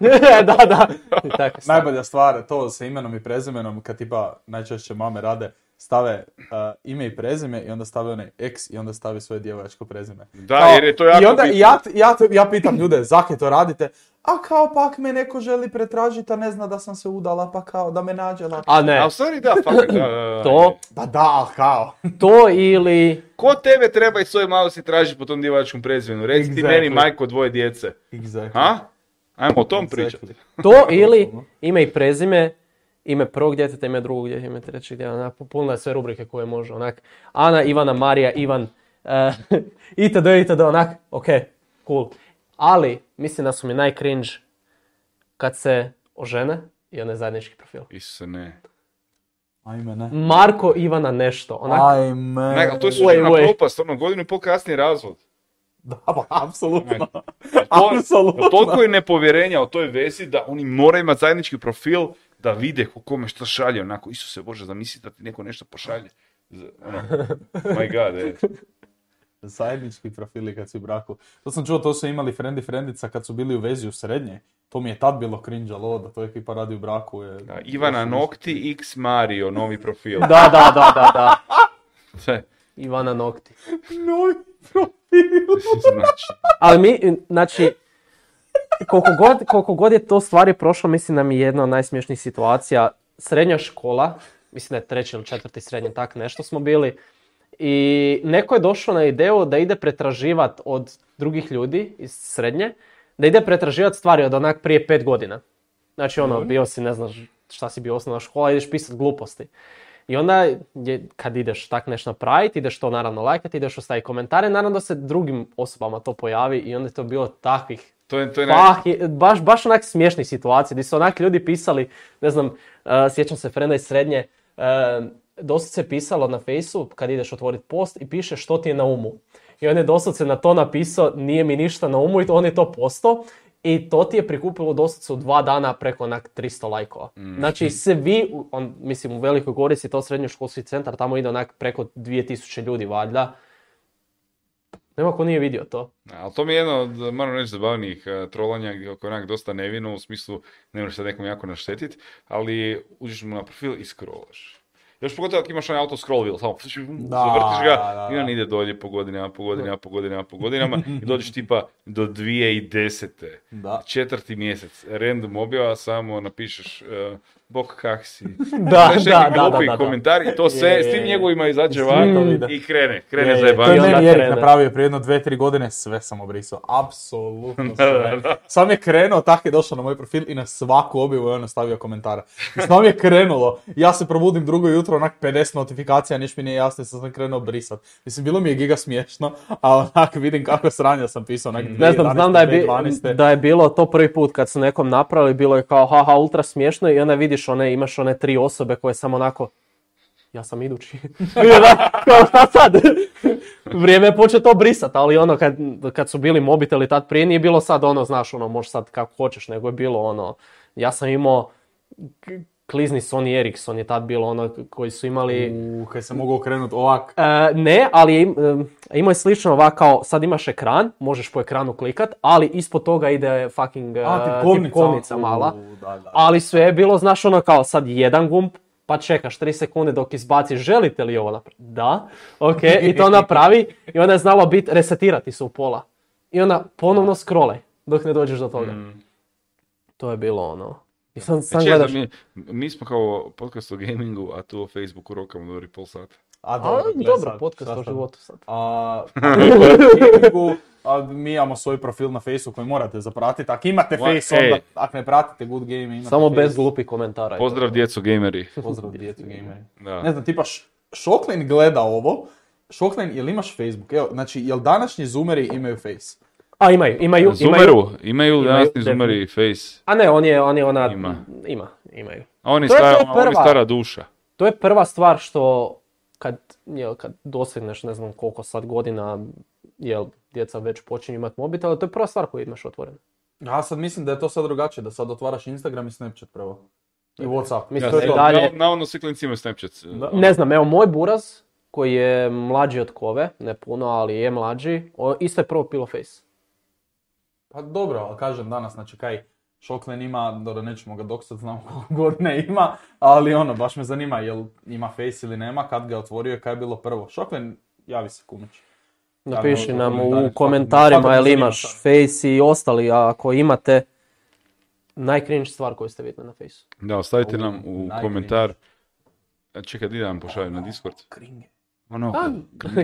da, da. I tako sad. Najbolja stvar, to sa imenom i prezimenom, kad tipa najčešće mame rade, stave uh, ime i prezime i onda stave onaj X i onda stavi svoje djevojačko prezime. Da, Kao- jer je to jako I onda bitno. ja, ja, ja pitam ljude, zake to radite? A kao pak me neko želi pretražiti, a ne zna da sam se udala, pa kao da me nađe lakše. A ne, A u stvari da, fakat, da, da, da. to, Pa da, kao. to ili... Ko tebe treba i svoj malo si traži po tom djevojačkom prezimenu? Reci ti Exactly. meni majko dvoje djece. Exactly. Ha? Ajmo o tom pričati. Exactly. To ili ime i prezime, ime prvog djeteta, ime drugog djeteta, ime trećeg djeteta, onak, puno je sve rubrike koje može, onak, Ana, Ivana, Marija, Ivan, uh, itd., itd., onak, ok, cool. Ali, mislim da su mi najcringe kad se ožene i onaj zajednički profil. Isuse, ne. Ajme, ne. Marko Ivana nešto, onak, Ajme. Ne, ali to je suđena propast, ono godinu i pol kasnije razvod. Da, pa, apsolutno. To, Apsolutno. toliko je nepovjerenja o toj vezi da oni moraju imati zajednički profil da vide ko kome što šalje. Onako, Isuse Bože, zamisli da ti neko nešto pošalje. Z- Ono, my god, e. Zajednički profili kad si u braku. To sam čuo, to su imali friend i frendica kad su bili u vezi u srednje. To mi je tad bilo cringe, ali da to ekipa radi u braku je... Da, Ivana Nokti x Mario, novi profil. da, da, da, da, da, Sve. Ivana Nokti. Novi profil. Znači, Ali mi, znači, koliko god, koliko god je to stvari prošlo, mislim da mi je jedna od najsmješnijih situacija. Srednja škola, mislim da je treći ili četvrti srednji, tak nešto smo bili. I neko je došao na ideju da ide pretraživat od drugih ljudi iz srednje, da ide pretraživat stvari od onak prije pet godina. Znači ono, bio si, ne znaš šta si bio osnovna škola, ideš pisat gluposti. I onda je, kad ideš tak nešto napraviti, ideš to naravno lajkati, ideš ostaviti komentare, naravno da se drugim osobama to pojavi i onda je to bilo takvih to je, to je naj... Pah, je- baš, baš onak smiješnih situacija gdje su onak ljudi pisali, ne znam, uh, sjećam se frenda iz srednje, uh, dosta se pisalo na fejsu kad ideš otvoriti post i piše što ti je na umu. I on je doslovce na to napisao, nije mi ništa na umu i to- on je to postao. I to ti je prikupilo doslovce u dva dana preko onak 300 lajkova. Znači svi, on, mislim u Velikoj Gorici to srednjoškolski centar, tamo ide onak preko 2000 ljudi valjda. Nema ko nije vidio to. Ali to mi je jedno od, moram reći, zabavnijih uh, trolanja gdje je onak dosta nevino, u smislu ne možeš sad nekom jako naštetit, ali uđeš mu na profil i scrollaš. Još pogotovo ako imaš onaj auto scroll wheel, samo zavrtiš ga da, da, i on da. ide dolje po godinama, po godinama, po godinama, po godinama i dođeš tipa do 2010. Da. Četvrti mjesec, random objava, samo napišeš uh, bok kak si. Da, Znaš, da, neki da, glupi da, da. komentar i to sve, s tim je. njegovima izađe van i krene, krene Je, je, To je meni Erik napravio prije jedno dve, tri godine, sve sam obrisao. Apsolutno sve. da, da. Sam je krenuo, tak je došao na moj profil i na svaku objavu je on stavio komentara. I s je krenulo. Ja se probudim drugo jutro, onak 50 notifikacija, niš mi nije jasno, sam sam krenuo brisat. Mislim, bilo mi je giga smiješno, a onak vidim kako sranja sam pisao, onak Ne znam, znam da je, bi- 2012. da je bilo to prvi put kad su nekom napravili, bilo je kao haha ultra smiješno i onda vidiš one, imaš one tri osobe koje samo onako ja sam idući. Kao šta sad? Vrijeme je početi to brisat, ali ono kad, kad su bili mobiteli tad prije nije bilo sad ono, znaš, ono, možeš sad kako hoćeš, nego je bilo ono, ja sam imao klizni Sony Ericsson je tad bilo ono koji su imali U, kaj sam mogao okrenut ovak. E, ne, ali je, im- em, imao je slično ovak kao, sad imaš ekran, možeš po ekranu klikat, ali ispod toga ide fucking e, A, tipkovnica. tipkovnica mala. U, da, da. Ali sve je bilo, znaš, ono kao sad jedan gumb, pa čekaš 3 sekunde dok izbaciš, želite li ovo napraviti? Da, ok, i to napravi i onda je znalo biti resetirati se u pola. I onda ponovno scrollaj dok ne dođeš do toga. To je bilo ono. I sam, sam Znači, ja gledaš, mi, mi smo kao podcast o gamingu, a tu o Facebooku rokamo dobri pol sata. A, a, gle dobro, sad, podcast šta o sad? životu sad. A, gamingu, a mi imamo svoj profil na Facebooku koji morate zapratiti. Ako imate Ma, Face, ej. onda, ako ne pratite Good Game, imate Samo Face. bez glupih komentara. Pozdrav djeco gameri. Pozdrav djecu gameri. Da. Ne znam, tipa Š- Šoklin gleda ovo. Šoklin, jel imaš Facebook? Evo, znači, jel današnji zoomeri imaju Face? A imaju, imaju, imaju. Zumeru, imaju imaju danas Zumeri face. A ne, on je, on je ona... Ima. Ima, imaju. A on je, To to stara, on je prva. stara duša. To je prva stvar što kad, jel, kad dosegneš ne znam koliko sad godina, jel, djeca već počinju imati mobitel, to je prva stvar koju imaš otvorenu. Ja sad mislim da je to sad drugačije, da sad otvaraš Instagram i Snapchat prvo. I Whatsapp. Mislim, Ja, to je evo, dalje- na- Navodno svi klinci imaju Snapchat. Da. Ne znam, evo moj buraz, koji je mlađi od kove, ne puno, ali je mlađi, o, isto je prvo pilo face. Pa dobro, ali kažem danas, znači kaj, Šoklen ima, dobro nećemo ga dok sad znam koliko godine ima, ali ono, baš me zanima jel ima face ili nema, kad ga je otvorio, kaj je bilo prvo. Šoklen, javi se kumić. Napiši nam u komentarima. komentarima jel imaš. Face i ostali, a ako imate najcringe stvar koju ste vidjeli na Face. Da, ostavite nam u komentar. A Čekaj, da vam pošaljem na Discord? Kringe. Ono,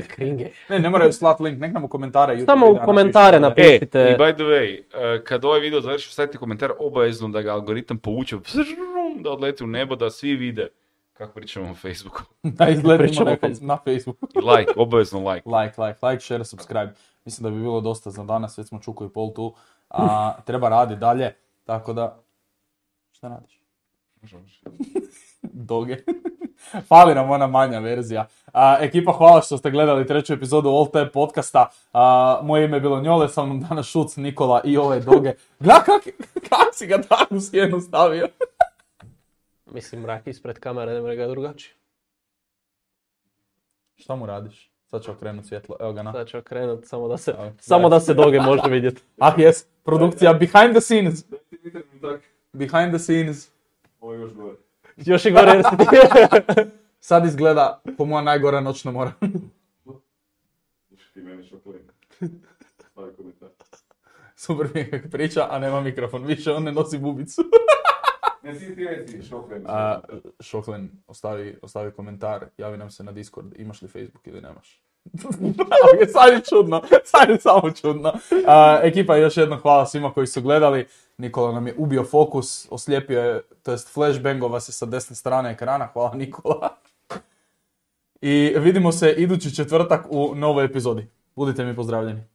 Kringe. Ne, ne moraju slat link, nek nam u komentare. YouTube Samo u komentare napišu. napiši. E, i by the way, eh, kad ovaj video završi, stavite komentar obavezno da ga algoritam povuče, da odleti u nebo, da svi vide kako pričamo o Facebooku. Da izgledamo na, na Facebooku. I like, obavezno like. Like, like, like, share, subscribe. Mislim da bi bilo dosta za danas, već smo čuku i pol tu. A treba raditi dalje, tako da... Šta radiš? Doge. Fali nam ona manja verzija. A, ekipa, hvala što ste gledali treću epizodu All Time podcasta. A, moje ime je bilo Njole, sa mnom danas Šuc, Nikola i ove Doge. Gledaj kak, kak si ga takvu sjenu stavio. Mislim, mrak ispred kamere, ne mora ga drugačije. Šta mu radiš? Sad će okrenut svjetlo, evo ga na. Sad ću okrenut, samo da se, Evo, samo da se doge može vidjeti. Ah, jes, produkcija behind the scenes. Behind the scenes. Još i gore jer si ti... Sad izgleda po moja najgora noćna mora. Super mi je kako priča, a nema mikrofon. Više on ne nosi bubicu. A, Šoklen, ostavi, ostavi komentar, javi nam se na Discord, imaš li Facebook ili nemaš. Ali sad je čudno, sad je samo čudno. A, ekipa, još jednom hvala svima koji su gledali. Nikola nam je ubio fokus, oslijepio je, to jest flashbangova se sa desne strane ekrana. Hvala Nikola. I vidimo se idući četvrtak u novoj epizodi. Budite mi pozdravljeni.